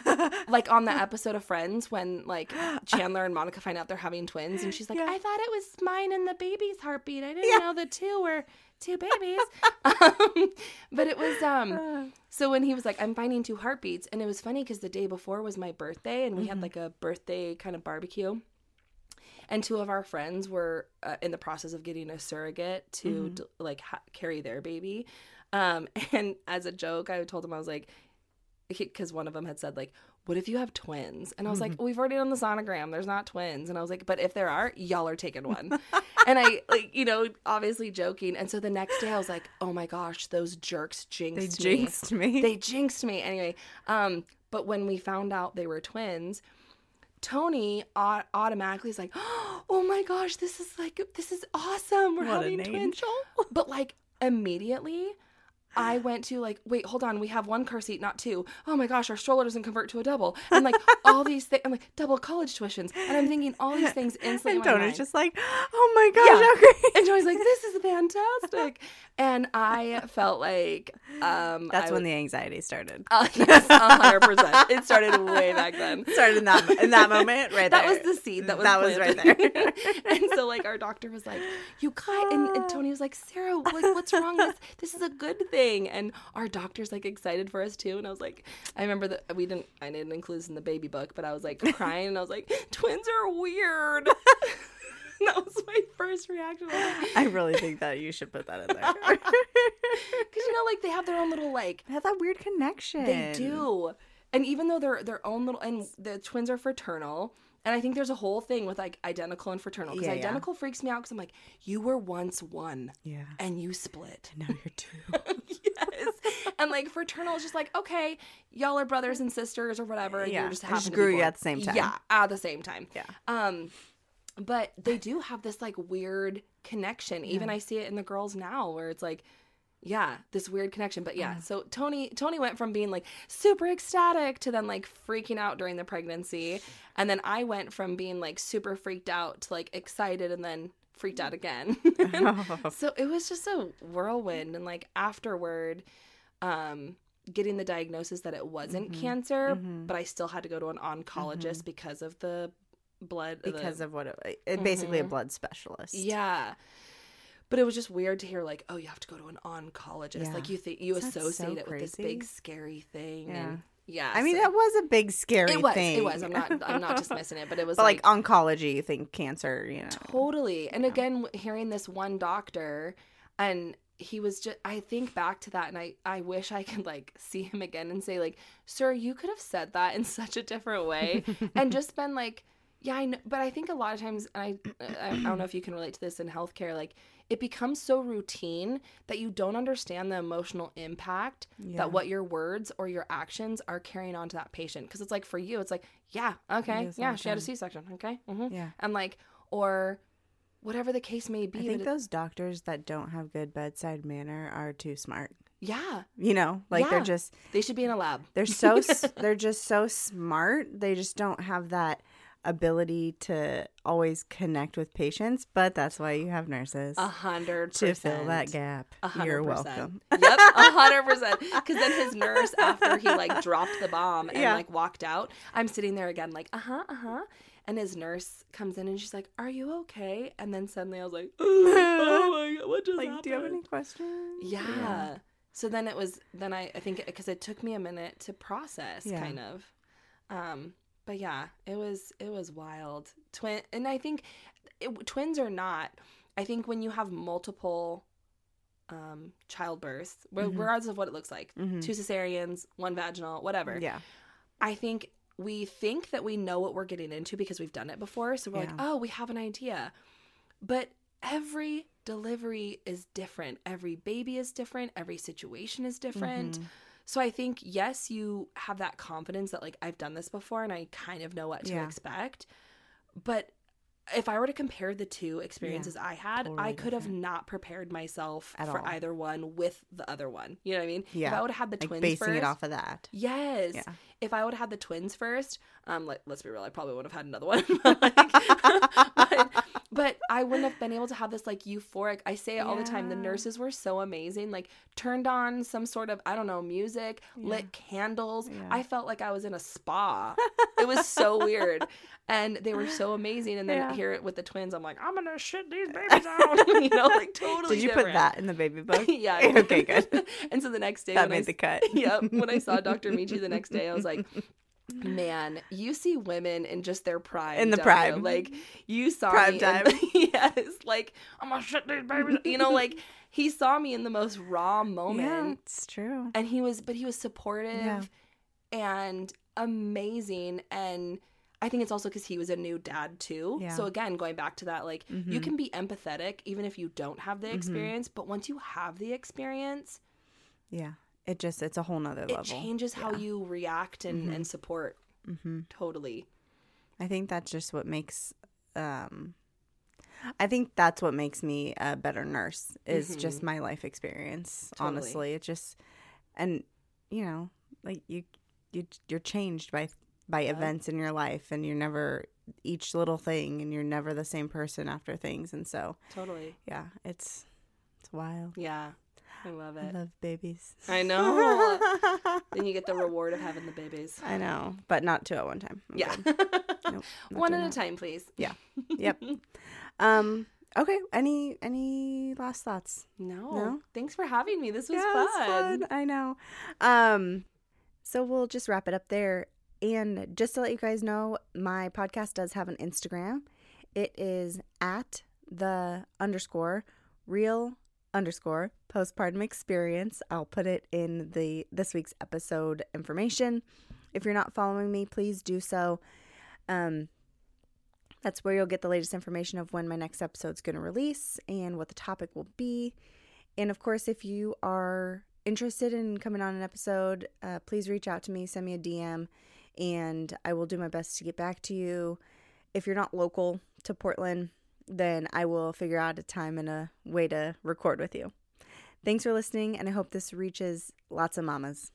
like on the episode of Friends when like Chandler and Monica find out they're having twins, and she's like, Yeah. "I thought it was mine and the baby's heartbeat. I didn't Yeah. know the two were two babies." um, but it was um. So when he was like, "I'm finding two heartbeats," and it was funny because the day before was my birthday, and we had Mhm. like a birthday kind of barbecue. And two of our friends were uh, in the process of getting a surrogate to Mhm. d- like ha- carry their baby. Um, and as a joke, I told him I was like, because one of them had said like, "What if you have twins?" And I was like, "We've already done the sonogram. There's not twins." And I was like, "But if there are, y'all are taking one." and I like, you know, obviously joking. And so the next day, I was like, "Oh my gosh, those jerks jinxed me." They jinxed me. they jinxed me anyway um but when we found out they were twins tony automatically is like oh my gosh this is like this is awesome we're What having twins but like immediately I went to like, wait, hold on, we have one car seat, not two. Oh my gosh, our stroller doesn't convert to a double, and like all these things, and like double college tuitions, and I'm thinking all these things instantly. and in Tony's just like, oh my gosh, Yeah. great. and Tony's like, this is fantastic, and I felt like um, That's I when the anxiety started. uh, yes, hundred percent. It started way back then. Started in that in that moment right there. That there. was the seed that was That was right there. and so like our doctor was like, "You guys," and, and Tony was like, "Sarah, like what's wrong? With this this is a good thing." And our doctor's like excited for us too. And I was like, I remember that we didn't, I didn't include this in the baby book, but I was like crying and I was like, "Twins are weird." that was my first reaction. I really think that you should put that in there. Because, you know, like they have their own little like They have that weird connection. They do. And even though they're their own little and the twins are fraternal, and I think there's a whole thing with like identical and fraternal because Yeah, yeah. identical freaks me out because I'm like, you were once one Yeah. and you split. Now you're two. yes. And like fraternal is just like, okay, y'all are brothers and sisters or whatever. And Yeah, you're just happen just to be grew you at the same time. Yeah, at the same time. Yeah. Um, but they do have this like weird connection. Even Yeah. I see it in the girls now where it's like, yeah, this weird connection. But yeah, Yeah. so Tony Tony went from being like super ecstatic to then like freaking out during the pregnancy. And then I went from being like super freaked out to like excited and then freaked out again. so it was just a whirlwind and like afterward um getting the diagnosis that it wasn't Mhm. cancer Mhm. but i still had to go to an oncologist because of the blood because the, of what it, it basically a Mhm. blood specialist. yeah but it was just weird to hear like oh you have to go to an oncologist Yeah. like you think you Isn't so associate it with this big scary thing Yeah. and yeah I mean, so- that was a big scary it was thing. it was i'm not i'm not dismissing it but it was But like, oncology, you think cancer, you know. Totally. And again, hearing this one doctor, and he was just, I think back to that, and I, I wish I could like see him again and say, like, sir, you could have said that in such a different way and just been like, yeah, I know. But I think a lot of times, and I, I don't know if you can relate to this in healthcare, like, it becomes so routine that you don't understand the emotional impact Yeah. that what your words or your actions are carrying on to that patient. Because it's like for you, it's like, yeah, okay, Yes, yeah, she had a C section, okay, mm-hmm. Yeah. and like or whatever the case may be I think those doctors that don't have good bedside manner are too smart. Yeah. You know, like they're just They should be in a lab. they're so they're just so smart. They just don't have that ability to always connect with patients, but that's why you have nurses A hundred to fill that gap. Hundred You're welcome. yep, a hundred percent. Because then his nurse, after he like dropped the bomb and Yeah. like walked out, I'm sitting there again, like, uh huh, uh huh. And his nurse comes in and she's like, "Are you okay?" And then suddenly I was like, "Oh my god, what just Like, happened?" do you have any questions? Yeah. So then it was then I I think because it took me a minute to process Yeah. kind of. Um but yeah, it was it was wild. Twin and I think it, twins or not, I think when you have multiple um childbirths, Mhm. regardless of what it looks like, Mhm. two cesareans, one vaginal, whatever. Yeah. I think we think that we know what we're getting into because we've done it before. So we're like, oh, we have an idea. But every delivery is different. Every baby is different. Every situation is different. Mhm. So I think, yes, you have that confidence that, like, I've done this before and I kind of know what to Yeah. expect. But if I were to compare the two experiences I had, totally I could have not prepared myself At for all. either one with the other one. You know what I mean? If Yeah. I would have had the Like twins basing first, it off of that. Yes. Yeah. If I would have had the twins first, um, like let's be real, I probably would have had another one. Like, but, but I wouldn't have been able to have this like euphoric. I say it all the time. The nurses were so amazing. Like turned on some sort of I don't know music, lit candles. Yeah. I felt like I was in a spa. it was so weird, and they were so amazing. And then Yeah. here with the twins, I'm like, I'm gonna shit these babies out. you know, like totally. Did you put that in the baby book? yeah. Okay, good. and so the next day That when I made the cut. yep. When I saw Dr. Michi the next day, I was like, man, you see women in just their prime. In the don't prime. Like, you saw Prime me. time. Yes. Like, I'm to shut these babies. You know, like, he saw me in the most raw Yeah, moment. it's true. And he was, but he was supportive Yeah. and amazing. And, I think it's also because he was a new dad too. Yeah. So again, going back to that, like you Mhm. can be empathetic even if you don't have the Mhm. experience. But once you have the experience, Yeah. It just it's a whole nother level. it changes how Yeah. you react and, Mhm. and support Mm-hmm. totally I think that's just what makes um I think that's what makes me a better nurse is just my life experience. Totally. Honestly, it just and you know, like you you you're changed by by Yeah. events in your life and you're never each little thing and you're never the same person after things and so totally yeah, it's it's wild. yeah i love I it love babies. I know. then you get the reward of having the babies I know, but not two at one time. I'm yeah. Nope, one at a time please Yeah. Yep. Um okay, any any last thoughts? no. No? thanks for having me this was Yeah, it was fun. I know. Um, so we'll just wrap it up there. And just to let you guys know, my podcast does have an Instagram. It is at the underscore real underscore postpartum experience. I'll put it in the this week's episode information. If you're not following me, please do so. Um, that's where you'll get the latest information of when my next episode's going to release and what the topic will be. And of course, if you are interested in coming on an episode, uh, please reach out to me, send me a DM, and I will do my best to get back to you. If you're not local to Portland, then I will figure out a time and a way to record with you. Thanks for listening, and I hope this reaches lots of mamas.